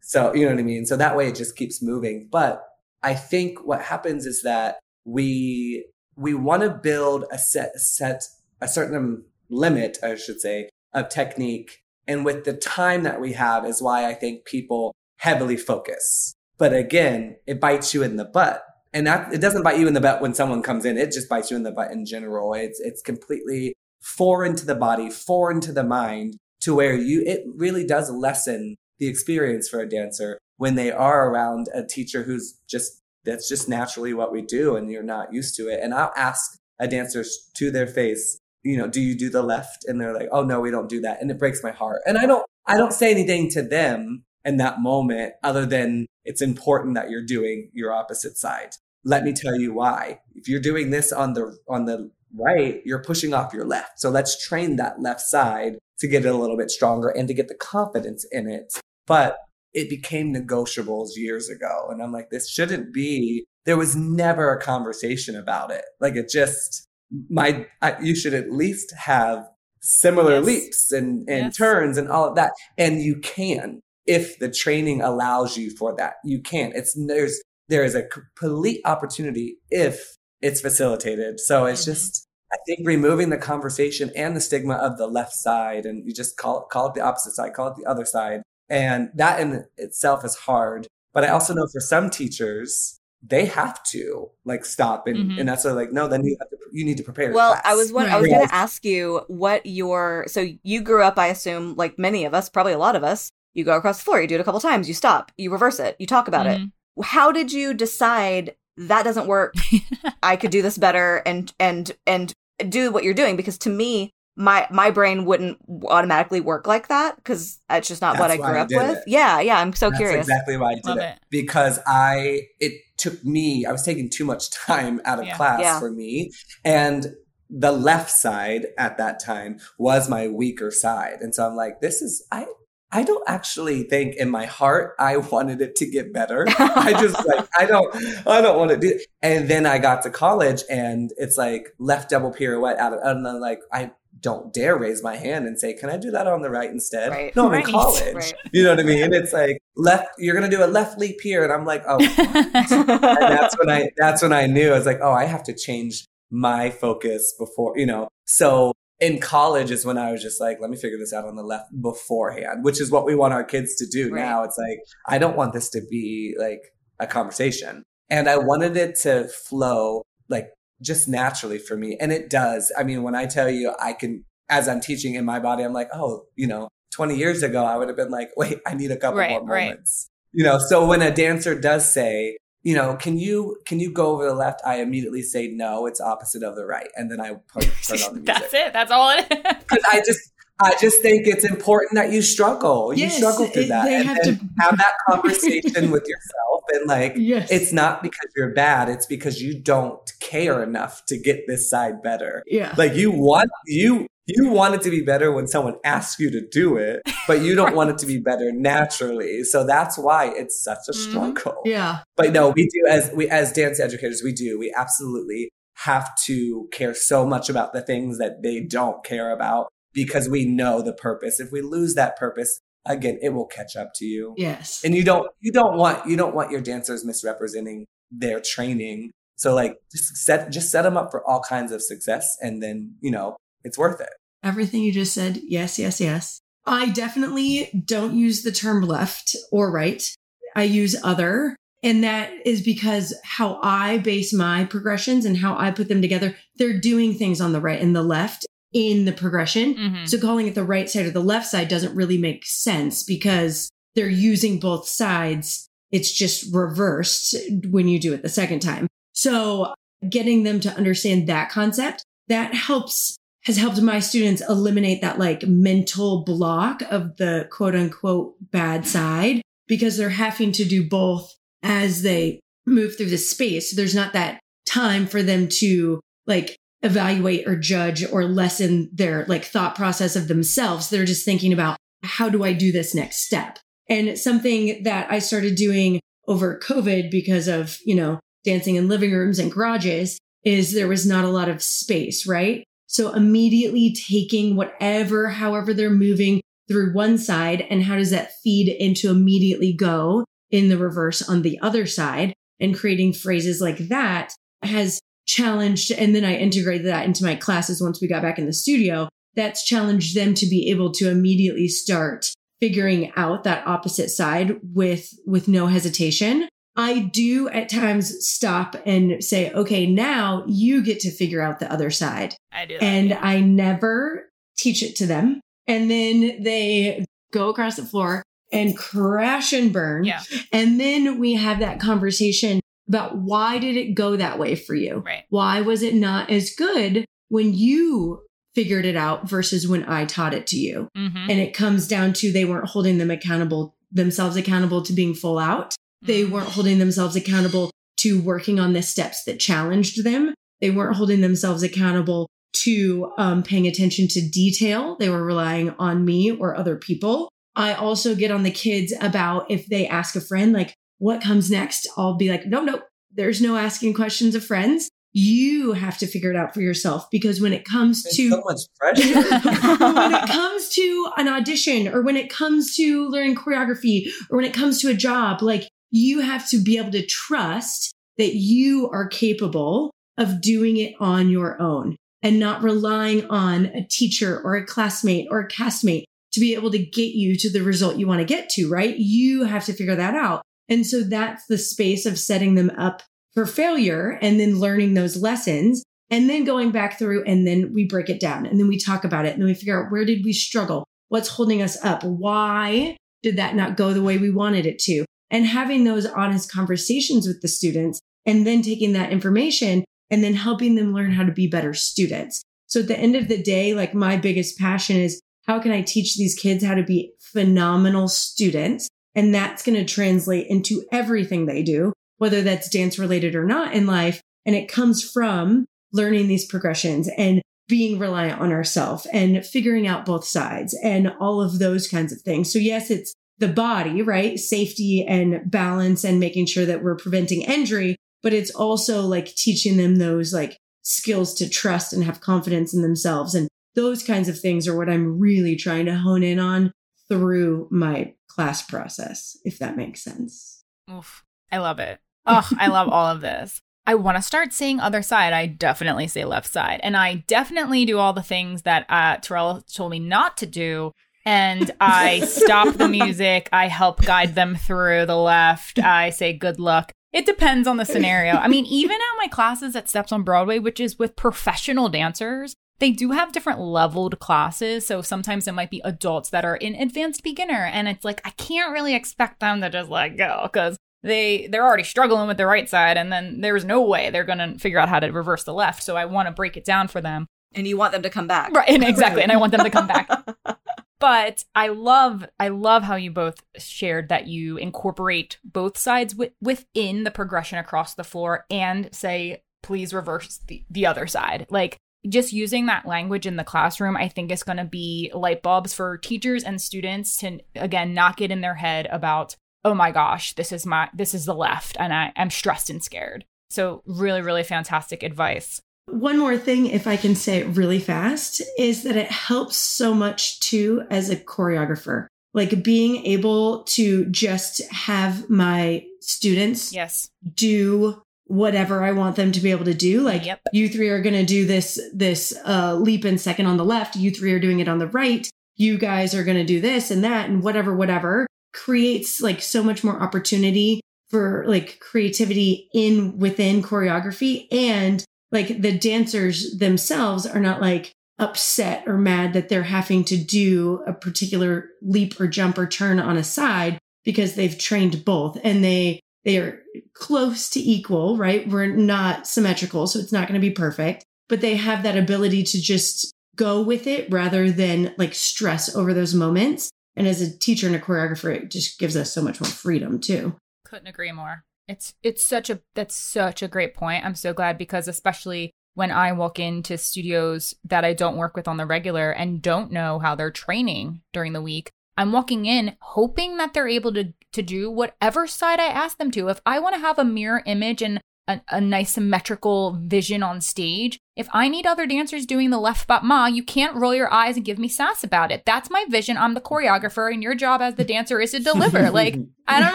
So, you know what I mean? So that way it just keeps moving. But I think what happens is that we we want to build a set, set, a certain limit, I should say, of technique. And with the time that we have is why I think people heavily focus. But again, it bites you in the butt. And that it doesn't bite you in the butt when someone comes in. It just bites you in the butt in general. It's it's completely foreign to the body, foreign to the mind, to where you it really does lessen the experience for a dancer when they are around a teacher who's just that's just naturally what we do and you're not used to it. And I'll ask a dancer to their face, you know, do you do the left? And they're like, oh no, we don't do that. And it breaks my heart. And I don't, I don't say anything to them in that moment other than it's important that you're doing your opposite side. Let me tell you why. If you're doing this on the, on the right, you're pushing off your left. So let's train that left side to get it a little bit stronger and to get the confidence in it. But it became negotiables years ago. And I'm like, this shouldn't be, there was never a conversation about it. Like it just, my, I, you should at least have similar yes. leaps and, and yes. turns and all of that. And you can, if the training allows you for that, you can. It's, there's, there is a complete opportunity if it's facilitated. So it's mm-hmm. just, I think removing the conversation and the stigma of the left side and you just call it, call it the opposite side, call it the other side and that in itself is hard. But I also know for some teachers, they have to like stop and, mm-hmm. and that's like, no, then you have to, you need to prepare. Well, class. I was one, I was going to ask you what your, so you grew up, I assume like many of us, probably a lot of us, you go across the floor, you do it a couple times, you stop, you reverse it, you talk about mm-hmm. it. How did you decide that doesn't work? I could do this better and, and, and do what you're doing because to me my my brain wouldn't automatically work like that because that's just not That's what I grew I up with. It. Yeah, yeah. I'm so That's curious. Exactly why I did it. it. because I it took me. I was taking too much time out of yeah. class yeah. for me, and the left side at that time was my weaker side, and so I'm like, this is I. I don't actually think in my heart I wanted it to get better. I just like I don't I don't want to do. It. And then I got to college and it's like left double pirouette out of and then like I don't dare raise my hand and say, "Can I do that on the right instead?" Right. No, I'm right. in college. Right. You know what I mean? It's like left. You're gonna do a left leap here, and I'm like, oh. and that's when I. That's when I knew. I was like, oh, I have to change my focus before you know. So in college is when I was just like, let me figure this out on the left beforehand, which is what we want our kids to do now. It's like, I don't want this to be like a conversation. And I wanted it to flow like just naturally for me. And it does. I mean, when I tell you I can, as I'm teaching in my body, I'm like, oh, you know, 20 years ago, I would have been like, wait, I need a couple right, more moments. Right. You know, so when a dancer does say, you know, can you can you go over the left? I immediately say no, it's opposite of the right, and then I put, turn on the music. That's it. That's all it is. Because I just I just think it's important that you struggle. You struggle through it, that, and have, to... have that conversation with yourself. And like, yes. it's not because you're bad; it's because you don't care enough to get this side better. Yeah, like you want you you want it to be better when someone asks you to do it, but you don't right. want it to be better naturally. So that's why it's such a mm-hmm. struggle. Mm-hmm. Yeah. But no, we do as we as dance educators, we do. We absolutely have to care so much about the things that they don't care about because we know the purpose. If we lose that purpose, again, it will catch up to you. Yes. And you don't you don't want you don't want your dancers misrepresenting their training. So like just set just set them up for all kinds of success and then, you know, it's worth it. Everything you just said, yes, yes, yes. I definitely don't use the term left or right. I use other. And that is because how I base my progressions and how I put them together, they're doing things on the right and the left in the progression. Mm-hmm. So calling it the right side or the left side doesn't really make sense because they're using both sides. It's just reversed when you do it the second time. So getting them to understand that concept, that helps has helped my students eliminate that like mental block of the quote unquote bad side because they're having to do both as they move through the space. So There's not that time for them to like evaluate or judge or lessen their like thought process of themselves. They're just thinking about how do I do this next step? And something that I started doing over COVID because of, you know, dancing in living rooms and garages is there was not a lot of space, right? So immediately taking whatever, however they're moving through one side and how does that feed into immediately go in the reverse on the other side and creating phrases like that has challenged. And then I integrated that into my classes once we got back in the studio. That's challenged them to be able to immediately start figuring out that opposite side with, with no hesitation I do at times stop and say, okay, now you get to figure out the other side. I do. That, and yeah. I never teach it to them. And then they go across the floor and crash and burn. Yeah. And then we have that conversation about why did it go that way for you? Right. Why was it not as good when you figured it out versus when I taught it to you? Mm-hmm. And it comes down to they weren't holding them accountable themselves accountable to being full out they mm. weren't holding themselves accountable to working on the steps that challenged them. They weren't holding themselves accountable to um, paying attention to detail. They were relying on me or other people. I also get on the kids about if they ask a friend, like, what comes next? I'll be like, no, no, there's no asking questions of friends. You have to figure it out for yourself because when it comes there's to so much pressure, when it comes to an audition or when it comes to learning choreography or when it comes to a job, like you have to be able to trust that you are capable of doing it on your own and not relying on a teacher or a classmate or a castmate to be able to get you to the result you want to get to, right? You have to figure that out. And so that's the space of setting them up for failure and then learning those lessons and then going back through and then we break it down and then we talk about it and then we figure out where did we struggle? What's holding us up? Why did that not go the way we wanted it to? and having those honest conversations with the students and then taking that information and then helping them learn how to be better students. So at the end of the day, like my biggest passion is how can I teach these kids how to be phenomenal students? And that's going to translate into everything they do, whether that's dance related or not in life. And it comes from learning these progressions and being reliant on ourselves and figuring out both sides and all of those kinds of things. So yes, it's the body, right? Safety and balance and making sure that we're preventing injury, but it's also like teaching them those like skills to trust and have confidence in themselves. And those kinds of things are what I'm really trying to hone in on through my class process, if that makes sense. Oof. I love it. Oh, I love all of this. I want to start saying other side. I definitely say left side. And I definitely do all the things that uh, Terrill told me not to do. And I stop the music. I help guide them through the left. I say good luck. It depends on the scenario. I mean, even at my classes at Steps on Broadway, which is with professional dancers, they do have different leveled classes. So sometimes it might be adults that are in advanced beginner. And it's like, I can't really expect them to just let go because they they're already struggling with the right side and then there's no way they're going to figure out how to reverse the left so i want to break it down for them and you want them to come back right and exactly and i want them to come back but i love i love how you both shared that you incorporate both sides w- within the progression across the floor and say please reverse the, the other side like just using that language in the classroom i think is going to be light bulbs for teachers and students to again not get in their head about oh my gosh, this is my this is the left and I am stressed and scared. So really, really fantastic advice. One more thing, if I can say it really fast, is that it helps so much too as a choreographer. Like being able to just have my students yes. do whatever I want them to be able to do. Like yep. you three are going to do this, this uh, leap and second on the left. You three are doing it on the right. You guys are going to do this and that and whatever, whatever creates like so much more opportunity for like creativity in within choreography and like the dancers themselves are not like upset or mad that they're having to do a particular leap or jump or turn on a side because they've trained both and they they are close to equal right we're not symmetrical so it's not going to be perfect but they have that ability to just go with it rather than like stress over those moments and as a teacher and a choreographer, it just gives us so much more freedom too. Couldn't agree more. It's it's such a that's such a great point. I'm so glad because especially when I walk into studios that I don't work with on the regular and don't know how they're training during the week, I'm walking in hoping that they're able to to do whatever side I ask them to. If I want to have a mirror image and a, a, nice symmetrical vision on stage. If I need other dancers doing the left but ma, you can't roll your eyes and give me sass about it. That's my vision. I'm the choreographer, and your job as the dancer is to deliver. like, I don't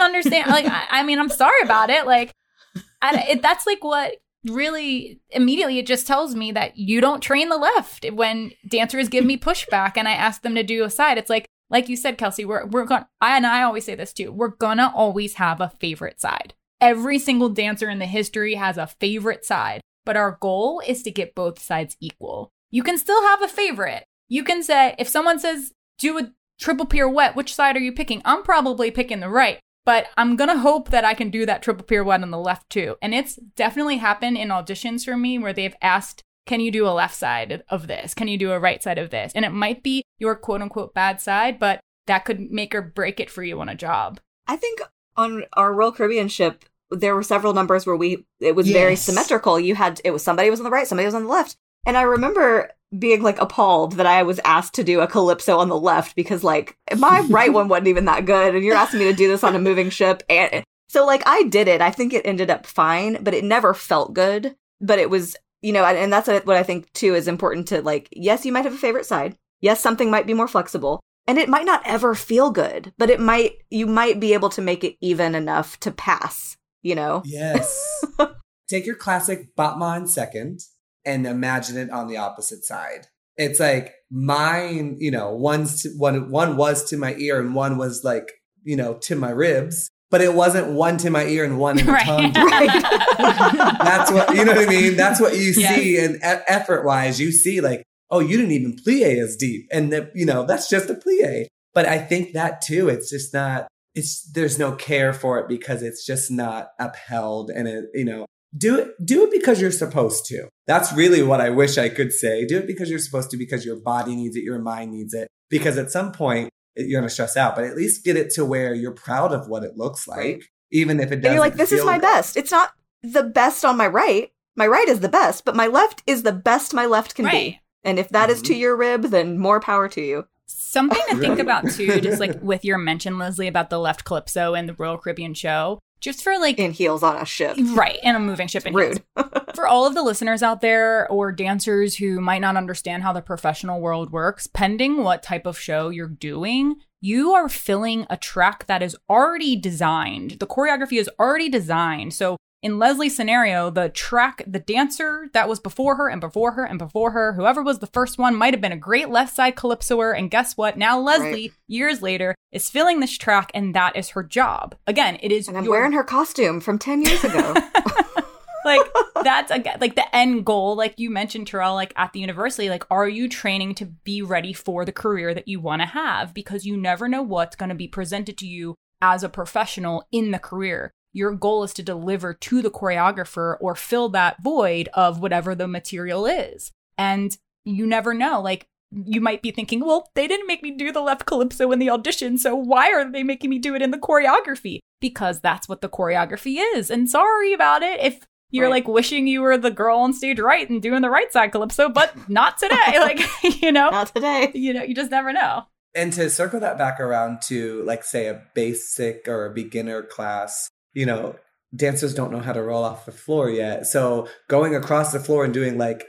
understand. Like, I, I mean, I'm sorry about it. Like, I, it, that's like what really immediately it just tells me that you don't train the left when dancers give me pushback and I ask them to do a side. It's like, like you said, Kelsey, we're we're going. I and I always say this too. We're gonna always have a favorite side. Every single dancer in the history has a favorite side, but our goal is to get both sides equal. You can still have a favorite. You can say, if someone says, do a triple pirouette, which side are you picking? I'm probably picking the right, but I'm gonna hope that I can do that triple pirouette on the left too. And it's definitely happened in auditions for me where they've asked, can you do a left side of this? Can you do a right side of this? And it might be your quote unquote bad side, but that could make or break it for you on a job. I think on our Royal Caribbean ship, there were several numbers where we it was yes. very symmetrical. You had it was somebody was on the right, somebody was on the left. And I remember being like appalled that I was asked to do a calypso on the left because like my right one wasn't even that good and you're asking me to do this on a moving ship and so like I did it. I think it ended up fine, but it never felt good. But it was, you know, and that's what I think too is important to like yes, you might have a favorite side. Yes, something might be more flexible, and it might not ever feel good, but it might you might be able to make it even enough to pass you know? Yes. Take your classic battement second and imagine it on the opposite side. It's like mine, you know, one's to, one one was to my ear and one was like, you know, to my ribs, but it wasn't one to my ear and one in the right. tongue. Right. That's what you know what I mean. That's what you yes. see, and e- effort wise, you see like, oh, you didn't even plie as deep, and the, you know that's just a plie. But I think that too, it's just not it's there's no care for it because it's just not upheld and it you know do it do it because you're supposed to that's really what i wish i could say do it because you're supposed to because your body needs it your mind needs it because at some point you're going to stress out but at least get it to where you're proud of what it looks like right. even if it doesn't And you're like this is my good. best it's not the best on my right my right is the best but my left is the best my left can right. be And if that mm-hmm. is to mm-hmm. your rib, then more power to you. Something to think about too, just like with your mention, Lesley, about the left calypso and the Royal Caribbean show just for like in heels on a ship. Right in a moving ship in rude. For all of the listeners out there or dancers who might not understand how the professional world works pending what type of show you're doing you are filling a track that is already designed. The choreography is already designed. So in Lesley's scenario, the track, the dancer that was before her and before her and before her, whoever was the first one, might have been a great left side calypsoer. And guess what? Now Lesley, right. years later, is filling this track, and that is her job. Again, it is. And I'm your- wearing her costume from ten years ago. like that's again like the end goal like you mentioned Terrill like at the university like are you training to be ready for the career that you want to have because you never know what's going to be presented to you as a professional in the career your goal is to deliver to the choreographer or fill that void of whatever the material is. And you never know. Like, you might be thinking, well, they didn't make me do the left calypso in the audition, so why are they making me do it in the choreography? Because that's what the choreography is. And sorry about it if you're right. like wishing you were the girl on stage right and doing the right side calypso, but not today. like, you know, not today. You know, you just never know. And to circle that back around to like say a basic or a beginner class, you know, dancers don't know how to roll off the floor yet. So going across the floor and doing like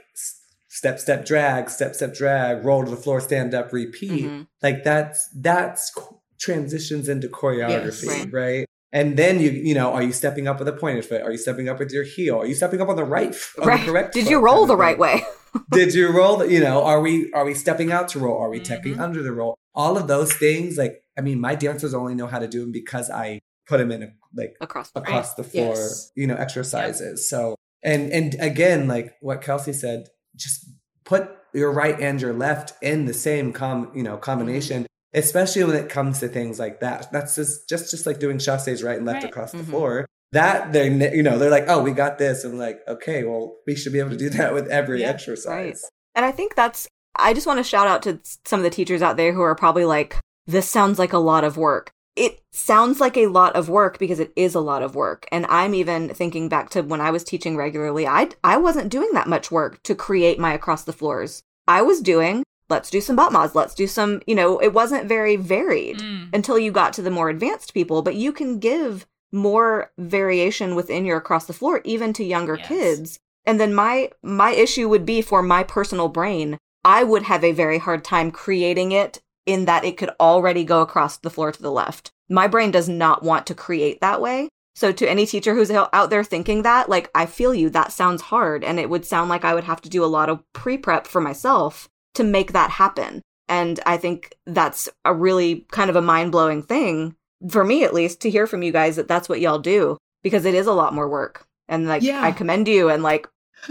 step, step, drag, step, step, drag, roll to the floor, stand up, repeat, mm-hmm. like that's, that's transitions into choreography, yes, right. right? And then you, you know, are you stepping up with a pointed foot? Are you stepping up with your heel? Are you stepping up on the right, on right. the correct? Did you roll the right way? Did you roll? The, you know, are we are we stepping out to roll? Are we mm-hmm. tapping under the roll? All of those things, like I mean, my dancers only know how to do them because I put them in a, like across the, across the floor, yes. you know, exercises. Yep. So and and again, like what Kelsey said, just put your right and your left in the same com you know combination. Mm-hmm. Especially when it comes to things like that, that's just just just like doing chassés right and left right. across mm-hmm. the floor. That they're you know they're like, oh, we got this, and like, okay, well, we should be able to do that with every yeah, exercise. Right. And I think that's I just want to shout out to some of the teachers out there who are probably like, this sounds like a lot of work it sounds like a lot of work because it is a lot of work. And I'm even thinking back to when I was teaching regularly, I, I wasn't doing that much work to create my across the floors. I was doing, let's do some battements, let's do some, you know, it wasn't very varied mm. until you got to the more advanced people, but you can give more variation within your across the floor, even to younger yes. kids. And then my, my issue would be for my personal brain, I would have a very hard time creating it in that it could already go across the floor to the left. My brain does not want to create that way. So to any teacher who's out there thinking that, like, I feel you, that sounds hard. And it would sound like I would have to do a lot of pre prep for myself to make that happen. And I think that's a really kind of a mind blowing thing for me, at least, to hear from you guys that that's what y'all do because it is a lot more work. And like, yeah. I commend you and like,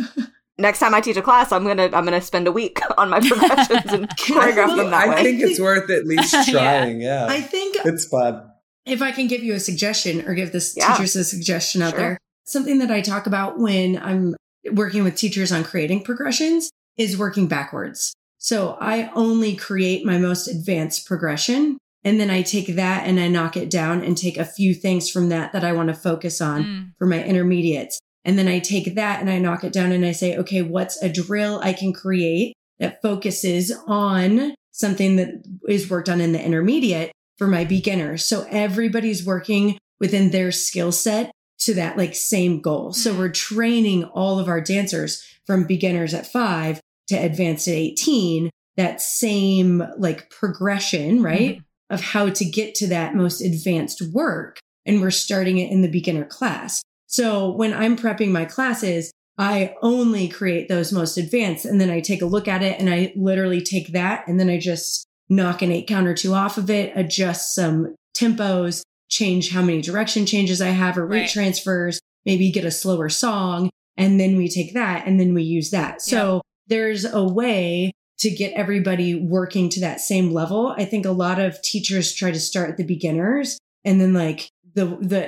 next time I teach a class, I'm gonna I'm gonna spend a week on my progressions and choreograph them that I way. I think it's worth at least trying. yeah. yeah. I think it's fun. If I can give you a suggestion or give this yeah. teachers a suggestion out sure. there, something that I talk about when I'm working with teachers on creating progressions is working backwards. So I only create my most advanced progression. And then I take that and I knock it down and take a few things from that that I want to focus on mm. for my intermediates. And then I take that and I knock it down and I say, okay, what's a drill I can create that focuses on something that is worked on in the intermediate for my beginners. So everybody's working within their skill set to that like same goal. So mm-hmm. we're training all of our dancers from beginners at five to advanced at 18, that same like progression, right? Mm-hmm. Of how to get to that most advanced work. And we're starting it in the beginner class. So when I'm prepping my classes, I only create those most advanced and then I take a look at it and I literally take that and then I just knock an eight count or two off of it, adjust some tempos, change how many direction changes I have or right. transfers, maybe get a slower song. And then we take that and then we use that. So there's a way to get everybody working to that same level. I think a lot of teachers try to start at the beginners and then like the the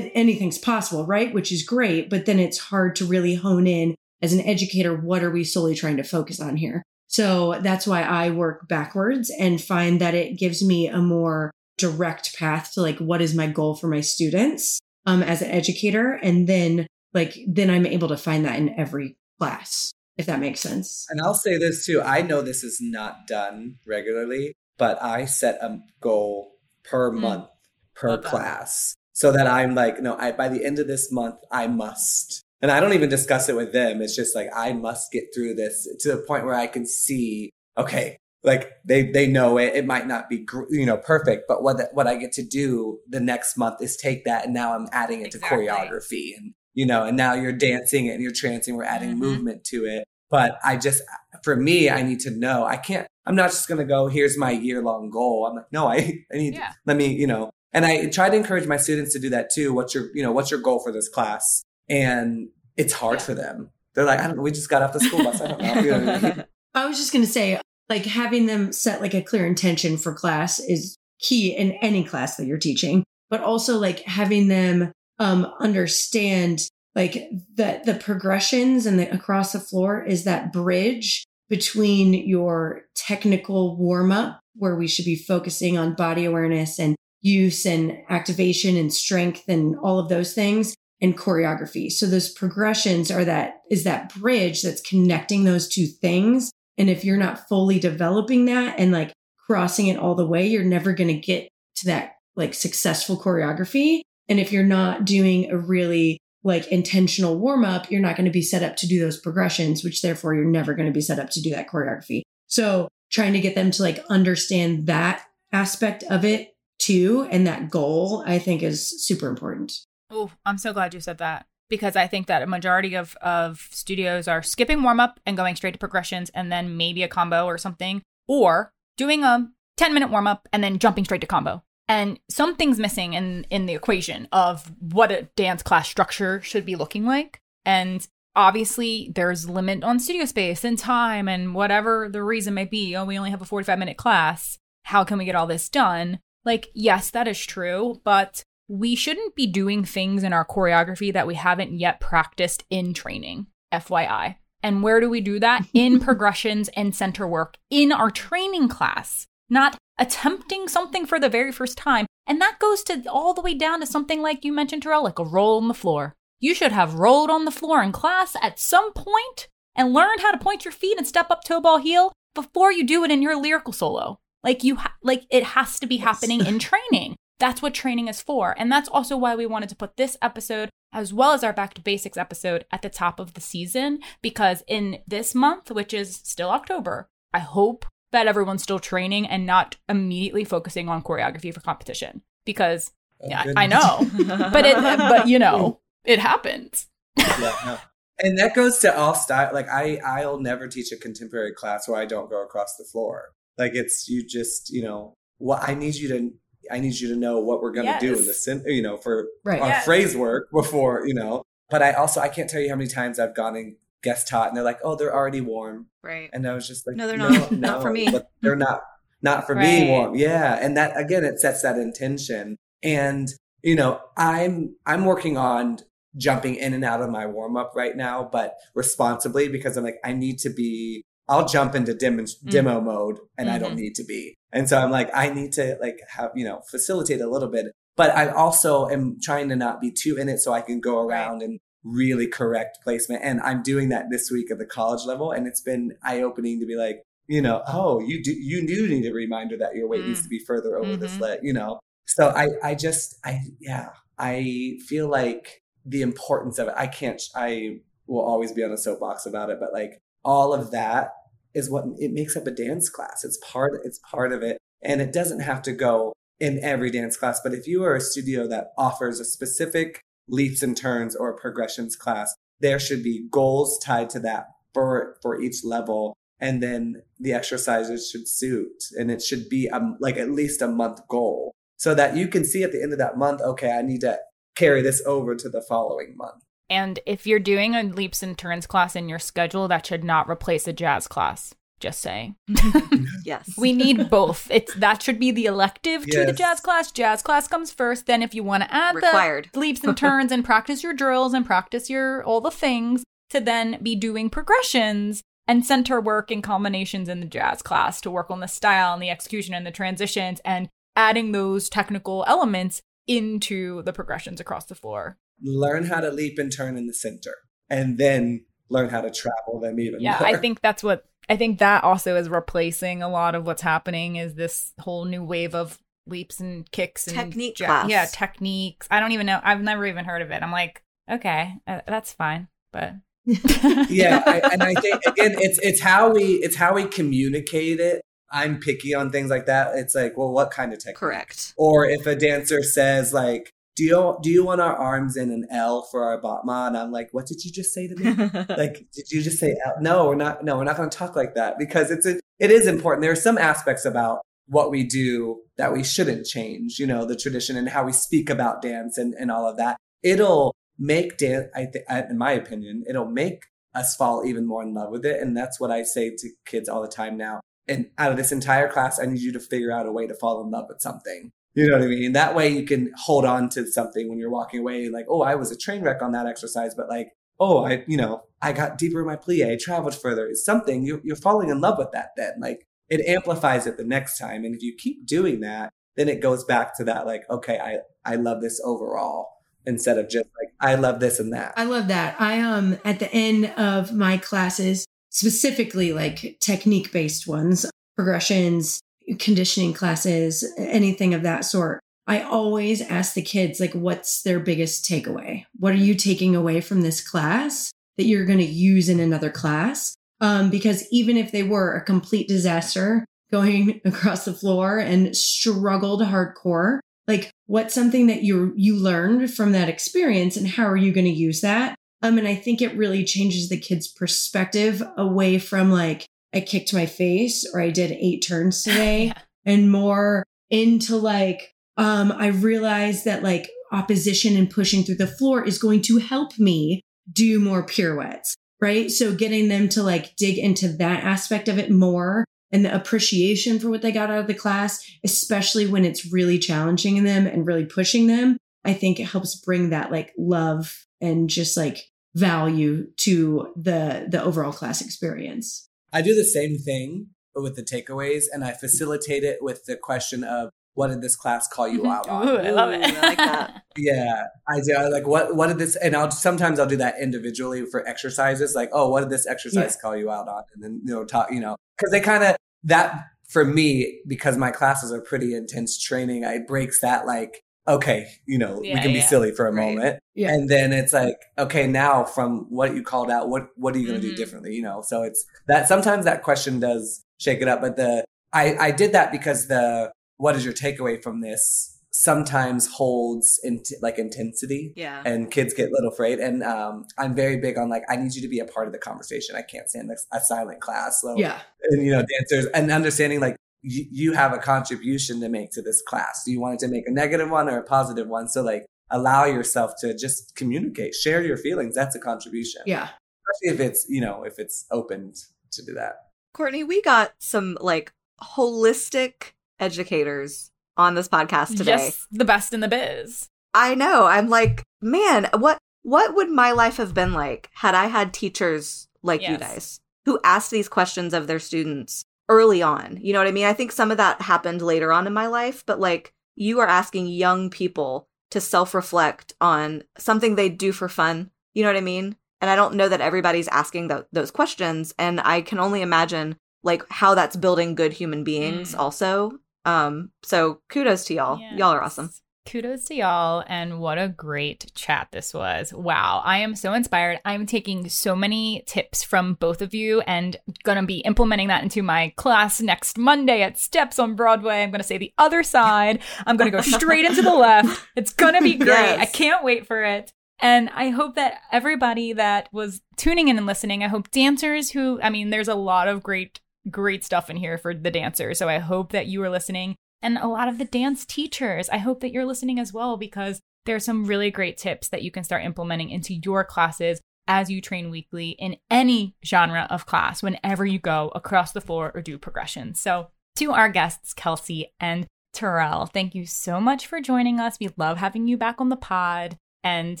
anything's possible, right? Which is great, but then it's hard to really hone in as an educator. What are we solely trying to focus on here? So that's why I work backwards and find that it gives me a more direct path to like what is my goal for my students um, as an educator, and then like then I'm able to find that in every class. if that makes sense. And I'll say this too I know this is not done regularly, but I set a goal per mm. month per Love class. So that I'm like, no, I by the end of this month, I must. And I don't even discuss it with them. It's just like, I must get through this to the point where I can see, okay, like they they know it it might not be you know perfect but what the, what i get to do the next month is take that and now i'm adding it exactly. to choreography and you know and now you're dancing and you're trancing we're adding mm-hmm. movement to it but i just for me i need to know i can't i'm not just going to go here's my year long goal i'm like no i i need yeah. let me you know and i try to encourage my students to do that too. What's your you know what's your goal for this class? And it's hard for them. They're like i don't know we just got off the school bus. I don't know, you know I, mean? I was just going to say like having them set like a clear intention for class is key in any class that you're teaching, but also like having them um, understand like that the progressions and the across the floor is that bridge between your technical warm up where we should be focusing on body awareness and use and activation and strength and all of those things and choreography. So those progressions are that is that bridge that's connecting those two things and if you're not fully developing that and like crossing it all the way, you're never going to get to that like successful choreography. And if you're not doing a really like intentional warm up, you're not going to be set up to do those progressions, which therefore you're never going to be set up to do that choreography. So trying to get them to like understand that aspect of it too and that goal, I think is super important. Oh, I'm so glad you said that because I think that a majority of, of studios are skipping warm up and going straight to progressions and then maybe a combo or something, or doing a 10 minute warm up and then jumping straight to combo. And something's missing in, in the equation of what a dance class structure should be looking like. And obviously, there's limit on studio space and time and whatever the reason may be. Oh, we only have a 45 minute class. How can we get all this done? Like, yes, that is true, but we shouldn't be doing things in our choreography that we haven't yet practiced in training, FYI. And where do we do that? In progressions and center work in our training class, not attempting something for the very first time. And that goes to all the way down to something like you mentioned, Terrill, like a roll on the floor. You should have rolled on the floor in class at some point and learned how to point your feet and step up toe ball heel before you do it in your lyrical solo. Like you, ha- like it has to be yes. happening in training. That's what training is for. And that's also why we wanted to put this episode, as well as our Back to Basics episode, at the top of the season. Because in this month, which is still October, I hope that everyone's still training and not immediately focusing on choreography for competition. Because oh, yeah, I know, but it, but you know, it happens. yeah, no. And that goes to all style. Like I, I'll never teach a contemporary class where I don't go across the floor. Like it's you just, you know, what I need you to I need you to know what we're going to yes. do in the sin, you know, for right. our yes. phrase work before, you know. But I also I can't tell you how many times I've gone and guest taught and they're like, "Oh, they're already warm." Right. And I was just like, "No, they're not. No, not for me. But they're not not for right. me warm." Yeah, and that again it sets that intention. And you know, I'm I'm working on jumping in and out of my warm up right now, but responsibly because I'm like I need to be I'll jump into dim- mm. demo mode and mm-hmm. I don't mm-hmm. need to be. And so I'm like, I need to like have, you know, facilitate a little bit, but I also am trying to not be too in it so I can go around and really correct placement. And I'm doing that this week at the college level. And it's been eye opening to be like, you know, oh, you do, you do need a reminder that your weight mm. needs to be further over mm-hmm. the slit, you know? So I, I just, I, yeah, I feel like the importance of it. I can't, I will always be on a soapbox about it, but like all of that is what it makes up a dance class. It's part it's part of it. And it doesn't have to go in every dance class, but if you are a studio that offers a specific leaps and turns or progressions class, there should be goals tied to that for for each level and then the exercises should suit and it should be um, like at least a month goal so that you can see at the end of that month okay i need to carry this over to the following month and if you're doing a leaps and turns class in your schedule, that should not replace a jazz class. Just saying. Mm-hmm. yes. We need both. It's that should be the elective yes. to the jazz class. Jazz class comes first. Then if you want to add Required. the leaps and turns and practice your drills and practice your all the things to then be doing progressions and center work and combinations in the jazz class to work on the style and the execution and the transitions and adding those technical elements into the progressions across the floor learn how to leap and turn in the center and then learn how to travel them even yeah more. i think that's what i think that also is replacing a lot of what's happening is this whole new wave of leaps and kicks and technique ja- yeah techniques. I don't even know i've never even heard of it. I'm like okay uh, that's fine but yeah I, and i think again it's it's how we it's how we communicate it. I'm picky on things like that. It's like well what kind of technique? Correct. Or if a dancer says like do you do you want our arms in an L for our battement? And I'm like, what did you just say to me? like, did you just say L? No, we're not. No, we're not going to talk like that because it's a, it is important. There are some aspects about what we do that we shouldn't change. You know, the tradition and how we speak about dance and and all of that. It'll make dance. I think, in my opinion, it'll make us fall even more in love with it. And that's what I say to kids all the time now. And out of this entire class, I need you to figure out a way to fall in love with something you know what I mean? That way you can hold on to something when you're walking away, like, oh, I was a train wreck on that exercise, but like, oh, I, you know, I got deeper in my plie, I traveled further. It's something you, you're falling in love with that then. Like it amplifies it the next time. And if you keep doing that, then it goes back to that, like, okay, I, I love this overall instead of just like, I love this and that. I love that. I, um, at the end of my classes, specifically like technique based ones, progressions, conditioning classes, anything of that sort, I always ask the kids, like, what's their biggest takeaway? What are you taking away from this class that you're going to use in another class? Um, because even if they were a complete disaster going across the floor and struggled hardcore, like what's something that you you learned from that experience and how are you going to use that? Um, and I think it really changes the kids' perspective away from like, I kicked my face or I did eight turns today and more into like, um, I realized that like opposition and pushing through the floor is going to help me do more pirouettes, right? So getting them to like dig into that aspect of it more and the appreciation for what they got out of the class, especially when it's really challenging them and really pushing them, I think it helps bring that like love and just like value to the the overall class experience. I do the same thing with the takeaways and I facilitate it with the question of what did this class call you out mm-hmm. on? Ooh, I love it. I like that. yeah, I do. I like what what did this and I'll sometimes I'll do that individually for exercises like, "Oh, what did this exercise yeah. call you out on?" And then you know, talk, you know, cuz they kind of that for me because my classes are pretty intense training, I breaks that like okay, you know, yeah, we can be yeah. silly for a right. moment. Yeah. And then it's like, okay, now from what you called out, what what are you gonna mm-hmm. do differently? You know, so it's that sometimes that question does shake it up. But the I, I did that because the what is your takeaway from this sometimes holds in like intensity yeah and kids get a little afraid and um, i'm very big on like i need you to be a part of the conversation i can't stand a, a silent class so yeah and you know dancers and understanding like you, you have a contribution to make to this class. Do you want it to make a negative one or a positive one? So like allow yourself to just communicate, share your feelings. That's a contribution. Yeah. Especially if it's, you know, if it's opened to do that. Courtney, we got some like holistic educators on this podcast today. Yes, the best in the biz. I know. I'm like, man, what what would my life have been like had I had teachers like yes. you guys who asked these questions of their students early on. You know what I mean? I think some of that happened later on in my life, but like you are asking young people to self reflect on something they do for fun. You know what I mean? And I don't know that everybody's asking th- those questions. And I can only imagine like how that's building good human beings mm. also. Um, so kudos to y'all. Yes. Y'all are awesome. Kudos to y'all, and what a great chat this was. Wow, I am so inspired. I'm taking so many tips from both of you and gonna be implementing that into my class next Monday at Steps on Broadway. I'm gonna say the other side. I'm gonna go straight into the left. It's gonna be great. Yes. I can't wait for it. And I hope that everybody that was tuning in and listening, I hope dancers who, I mean, there's a lot of great, great stuff in here for the dancers. So I hope that you are listening and a lot of the dance teachers. I hope that you're listening as well because there are some really great tips that you can start implementing into your classes as you train weekly in any genre of class whenever you go across the floor or do progression. So, to our guests, Kelsey and Terrill, thank you so much for joining us. We love having you back on the pod. And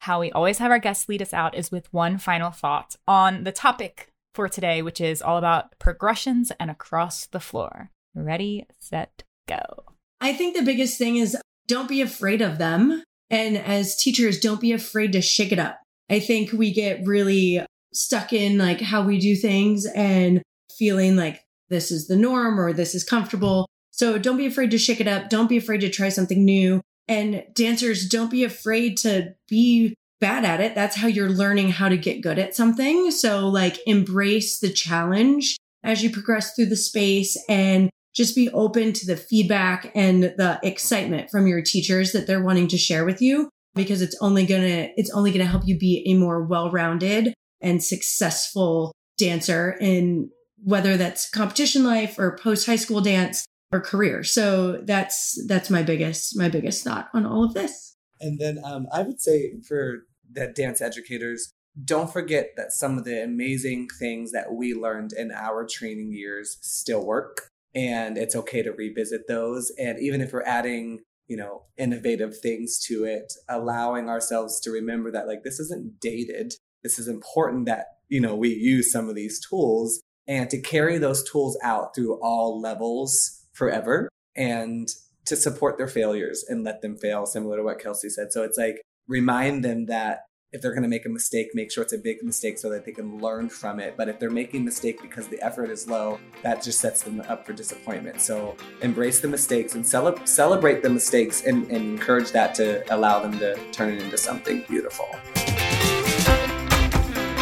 how we always have our guests lead us out is with one final thought on the topic for today, which is all about progressions and across the floor. Ready, set, go? I think the biggest thing is don't be afraid of them. And as teachers, don't be afraid to shake it up. I think we get really stuck in like how we do things and feeling like this is the norm or this is comfortable. So don't be afraid to shake it up. Don't be afraid to try something new. And dancers, don't be afraid to be bad at it. That's how you're learning how to get good at something. So like embrace the challenge as you progress through the space and just be open to the feedback and the excitement from your teachers that they're wanting to share with you because it's only going to it's only going to help you be a more well-rounded and successful dancer in whether that's competition life or post high school dance or career. So that's that's my biggest my biggest thought on all of this. And then um, I would say for the dance educators, don't forget that some of the amazing things that we learned in our training years still work. And it's okay to revisit those. And even if we're adding, you know, innovative things to it, allowing ourselves to remember that, like, this isn't dated. This is important that, you know, we use some of these tools and to carry those tools out through all levels forever and to support their failures and let them fail, similar to what Kelsey said. So it's like remind them that if they're going to make a mistake, make sure it's a big mistake so that they can learn from it. But if they're making a mistake because the effort is low, that just sets them up for disappointment. So embrace the mistakes and cele- celebrate the mistakes and, and encourage that to allow them to turn it into something beautiful.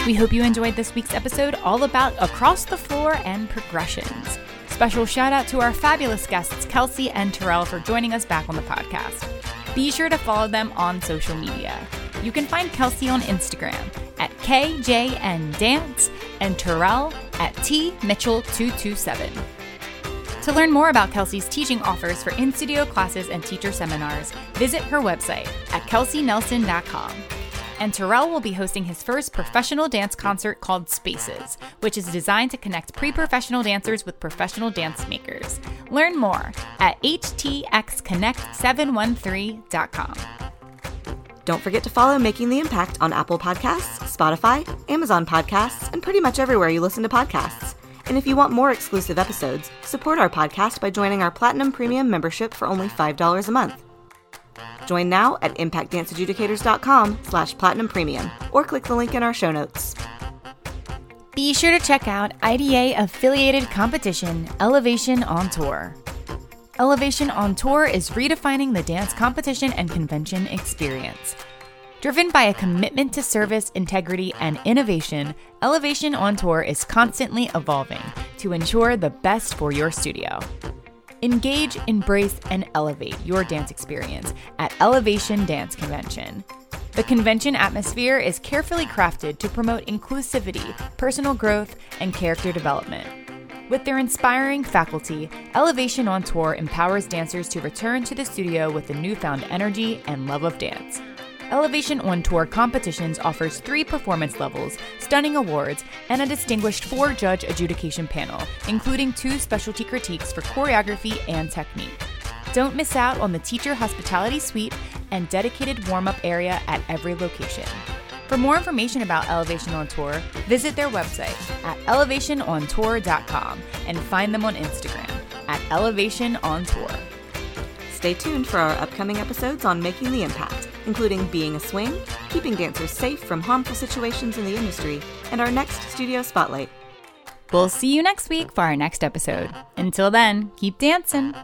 We hope you enjoyed this week's episode all about across the floor and progressions. Special shout out to our fabulous guests, Kelsey and Terrill, for joining us back on the podcast. Be sure to follow them on social media. You can find Kelsey on Instagram at KJNDance and Terrill at TMitchell227. To learn more about Kelsey's teaching offers for in studio classes and teacher seminars, visit her website at kelseynelson.com and Terrill will be hosting his first professional dance concert called Spaces, which is designed to connect pre professional dancers with professional dance makers. Learn more at htxconnect713.com. Don't forget to follow Making the Impact on Apple Podcasts, Spotify, Amazon Podcasts, and pretty much everywhere you listen to podcasts. And if you want more exclusive episodes, support our podcast by joining our Platinum Premium membership for only $5 a month. Join now at impactdanceadjudicators.com slash platinum premium or click the link in our show notes. Be sure to check out IDA affiliated competition Elevation on Tour. Elevation on Tour is redefining the dance competition and convention experience. Driven by a commitment to service, integrity, and innovation, Elevation on Tour is constantly evolving to ensure the best for your studio. Engage, embrace, and elevate your dance experience at Elevation Dance Convention. The convention atmosphere is carefully crafted to promote inclusivity, personal growth, and character development. With their inspiring faculty, Elevation on Tour empowers dancers to return to the studio with a newfound energy and love of dance. Elevation on Tour Competitions offers three performance levels, stunning awards, and a distinguished four judge adjudication panel, including two specialty critiques for choreography and technique. Don't miss out on the teacher hospitality suite and dedicated warm up area at every location. For more information about Elevation on Tour, visit their website at elevationontour.com and find them on Instagram at Elevation on Tour. Stay tuned for our upcoming episodes on Making the Impact, including Being a Swing, keeping dancers safe from harmful situations in the industry, and our next studio spotlight. We'll see you next week for our next episode. Until then, keep dancing.